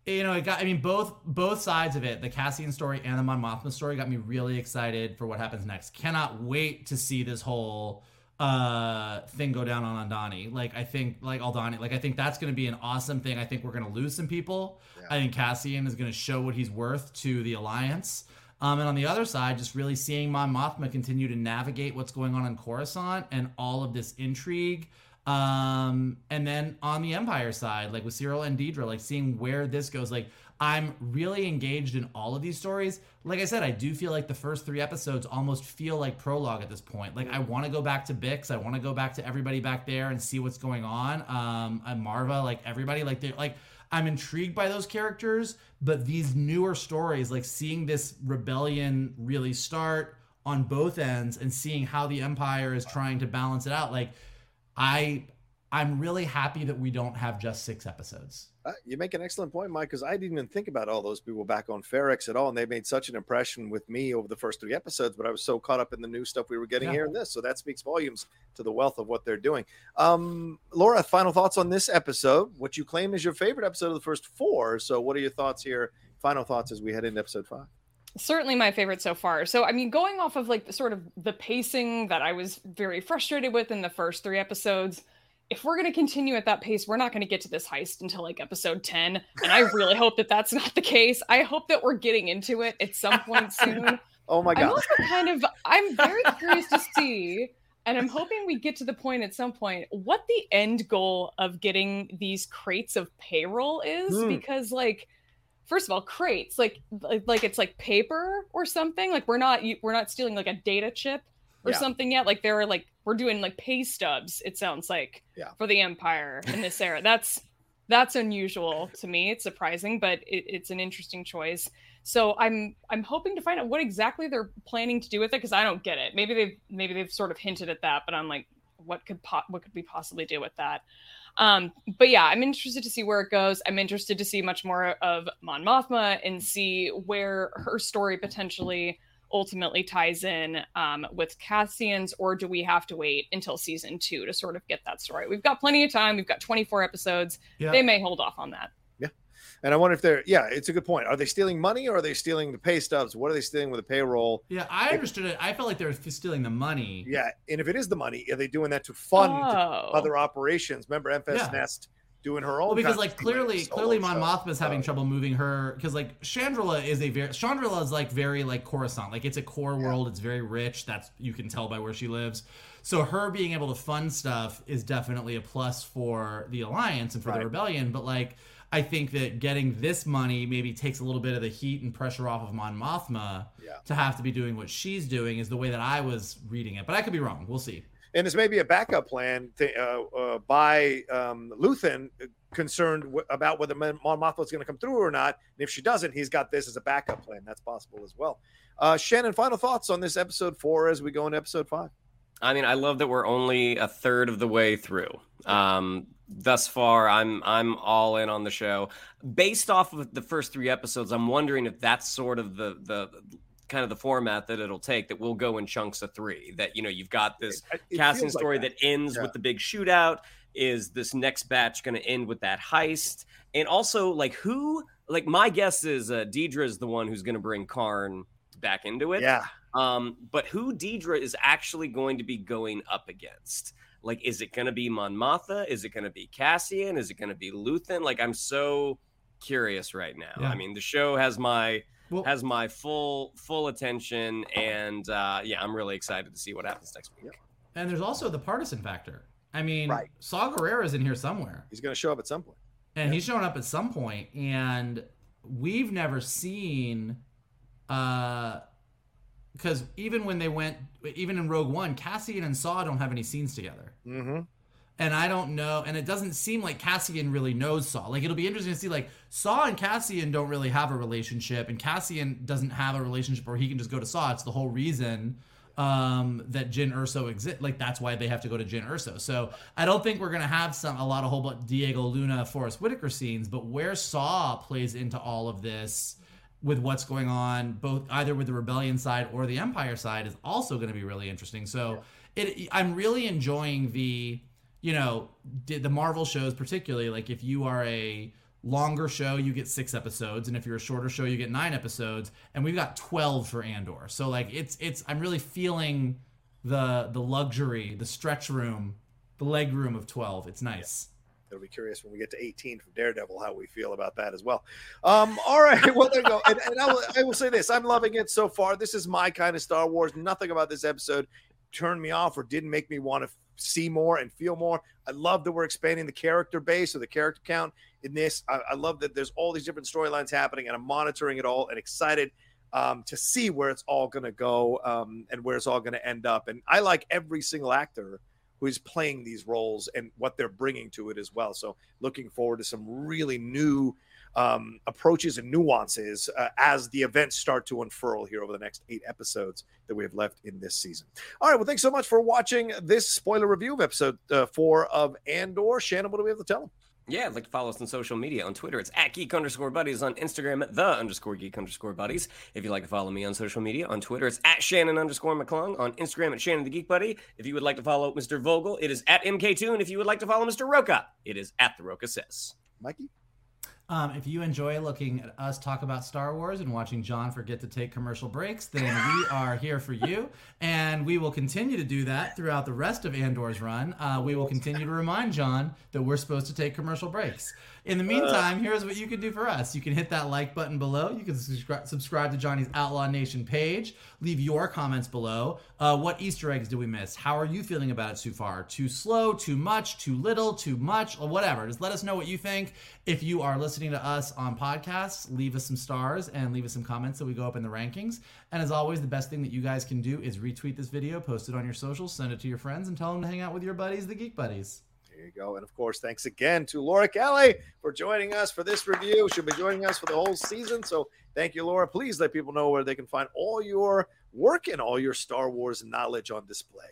you know, it got. I mean, both both sides of it, the Cassian story and the Mon Mothma story, got me really excited for what happens next. Cannot wait to see this whole uh thing go down on Aldhani. Like, I think, like Aldhani, like I think that's going to be an awesome thing. I think we're going to lose some people. I think Cassian is going to show what he's worth to the Alliance. Um, and on the other side, just really seeing Mon Mothma continue to navigate what's going on in Coruscant and all of this intrigue. Um, and then on the Empire side, like with Syril and Dedra, like seeing where this goes, like I'm really engaged in all of these stories. Like I said, I do feel like the first three episodes almost feel like prologue at this point. Like I want to go back to Bix, I want to go back to everybody back there and see what's going on. Um, and Maarva, like everybody, like they like I'm intrigued by those characters, but these newer stories, like seeing this rebellion really start on both ends and seeing how the Empire is trying to balance it out, like I I'm really happy that we don't have just six episodes. Uh, you make an excellent point, Mike, because I didn't even think about all those people back on Ferrix at all, and they made such an impression with me over the first three episodes. But I was so caught up in the new stuff we were getting Yeah. here and this, so that speaks volumes to the wealth of what they're doing. Um, Laura, final thoughts on this episode? What you claim is your favorite episode of the first four. So, what are your thoughts here? Final thoughts as we head into episode five. certainly my favorite so far. So I mean, going off of like the sort of the pacing that I was very frustrated with in the first three episodes, if we're going to continue at that pace, we're not going to get to this heist until like episode 10. And I really hope that that's not the case. I hope that we're getting into it at some point soon. Oh my God. I'm also kind of I'm very curious to see and I'm hoping we get to the point at some point what the end goal of getting these crates of payroll is Hmm. because like first of all crates like like like it's like paper or something like we're not we're not stealing like a data chip or Yeah. something yet like there are like we're doing like pay stubs it sounds like Yeah. for the empire in this era. That's that's unusual to me. It's surprising but it, it's an interesting choice. So i'm i'm hoping to find out what exactly they're planning to do with it because i don't get it. Maybe they've maybe they've sort of hinted at that but i'm like what could po- what could we possibly do with that? Um but yeah i'm interested to see where it goes. I'm interested to see much more of mon mothma and see where her story potentially ultimately ties in um, with Cassian's, or do we have to wait until season two to sort of get that story? We've got plenty of time. We've got 24 episodes. Yeah. They may hold off on that. Yeah. And I wonder if they're yeah, it's a good point. Are they stealing money or are they stealing the pay stubs? What are they stealing with the payroll? Yeah, I understood it. I felt like they were stealing the money. Yeah, and if it is the money, are they doing that to fund Oh. other operations? Remember, FS Yeah. Nest doing her own. Well, because like clearly, clearly, Mon stuff. Mothma is having trouble moving her because like Chandrila is a very Chandrila is like very like Coruscant, like it's a core world. It's very rich. That's you can tell by where she lives. So her being able to fund stuff is definitely a plus for the alliance and for the rebellion. But like I think that getting this money maybe takes a little bit of the heat and pressure off of Mon Mothma Yeah. to have to be doing what she's doing is the way that I was reading it. But I could be wrong. We'll see. And this may be a backup plan th- uh, uh, by um, Luthen, concerned w- about whether Mon Mothma is going to come through or not. And if she doesn't, he's got this as a backup plan. That's possible as well. Uh, Shannon, final thoughts on this episode four as we go into episode five. I mean, I love that we're only a third of the way through. Um, thus far, I'm I'm all in on the show. Based off of the first three episodes, I'm wondering if that's sort of the the kind of the format that it'll take. That we'll go in chunks of three. That you know, you've got this It- it Cassian feels like story that. that. ends Yeah. with the big shootout. Is this next batch going to end with that heist? And also, like, who? Like, my guess is uh, Dedra is the one who's going to bring Karn back into it. Yeah, Um, but who Dedra is actually going to be going up against? Like, is it going to be Mon Mothma? Is it going to be Cassian? Is it going to be Luthen? Like, I'm so curious right now. Yeah. I mean, the show has my Well, has my full full attention, and uh, yeah, I'm really excited to see what happens next week. and there's also the partisan factor. I mean, Right. Saw Gerrera's in here somewhere. he's going to show up at some point. and he's showing up at some point and we've never seen uh because even when they went even in rogue one cassian and saw don't have any scenes together Mm-hmm. And I don't know, and it doesn't seem like Cassian really knows Saw. Like it'll be interesting to see like Saw and Cassian don't really have a relationship, and Cassian doesn't have a relationship where he can just go to Saw. It's the whole reason um, that Jyn Erso exists. Like that's why they have to go to Jyn Erso. So I don't think we're gonna have some a lot of whole but Diego Luna, Forest Whitaker scenes, but where Saw plays into all of this with what's going on both either with the rebellion side or the empire side is also going to be really interesting so it i'm really enjoying the you know the the marvel shows particularly like if you are a longer show you get six episodes and if you're a shorter show you get nine episodes and we've got 12 for andor so like it's it's i'm really feeling the the luxury the stretch room the leg room of 12 it's nice It'll be curious when we get to 18 from Daredevil how we feel about that as well. Um, all right, well there you go. And, and I, will, I will say this: I'm loving it so far. This is my kind of Star Wars. Nothing about this episode turned me off or didn't make me want to see more and feel more. I love that we're expanding the character base or the character count in this. I, I love that there's all these different storylines happening, and I'm monitoring it all and excited um, to see where it's all going to go um, and where it's all going to end up. And I like every single actor who is playing these roles and what they're bringing to it as well. So looking forward to some really new um, approaches and nuances uh, as the events start to unfurl here over the next eight episodes that we have left in this season. All right. Well, thanks so much for watching this spoiler review of episode uh, four of Andor. Shannon, what do we have to tell them? Yeah, I'd like to follow us on social media. On Twitter, it's at geek underscore buddies. On Instagram, at the underscore geek underscore buddies. If you'd like to follow me on social media, on Twitter, it's at Shannon underscore McClung. On Instagram, at Shannon the Geek Buddy. If you would like to follow Mr. Vogel, it is at MK2. And if you would like to follow Mr. Rocha, it is at the Rocha Says. Mikey? Um, if you enjoy looking at us talk about Star Wars and watching John forget to take commercial breaks, then we are here for you. And we will continue to do that throughout the rest of Andor's run. Uh, we will continue to remind John that we're supposed to take commercial breaks. In the meantime, here's what you can do for us. You can hit that like button below. You can subscribe, subscribe to Johnny's Outlaw Nation page. Leave your comments below. Uh, what Easter eggs do we miss? How are you feeling about it so far? Too slow, too much, too little, too much, or whatever. Just let us know what you think. If you are listening to us on podcasts, leave us some stars and leave us some comments so we go up in the rankings. And as always, the best thing that you guys can do is retweet this video, post it on your socials, send it to your friends, and tell them to hang out with your buddies, the Geek Buddies. There you go. And of course, thanks again to Laura Kelly for joining us for this review. She'll be joining us for the whole season. So thank you, Laura. Please let people know where they can find all your work and all your Star Wars knowledge on display.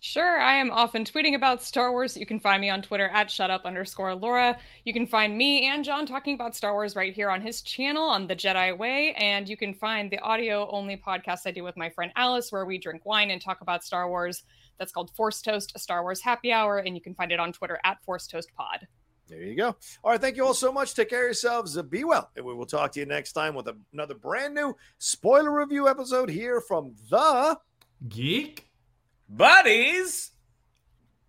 Sure, I am often tweeting about Star Wars. You can find me on Twitter at shutup underscore Laura. You can find me and John talking about Star Wars right here on his channel on the Jedi Way. And you can find the audio only podcast I do with my friend Alice, where we drink wine and talk about Star Wars. That's called Force Toast, a Star Wars happy hour. And you can find it on Twitter at Force Toast Pod. There you go. All right. Thank you all so much. Take care of yourselves. Uh, be well. And we will talk to you next time with another brand new spoiler review episode here from the Geek Buddies!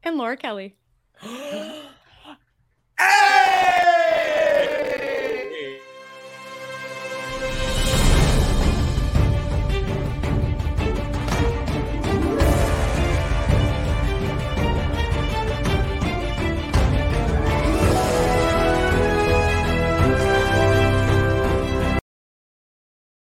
And Laura Kelly.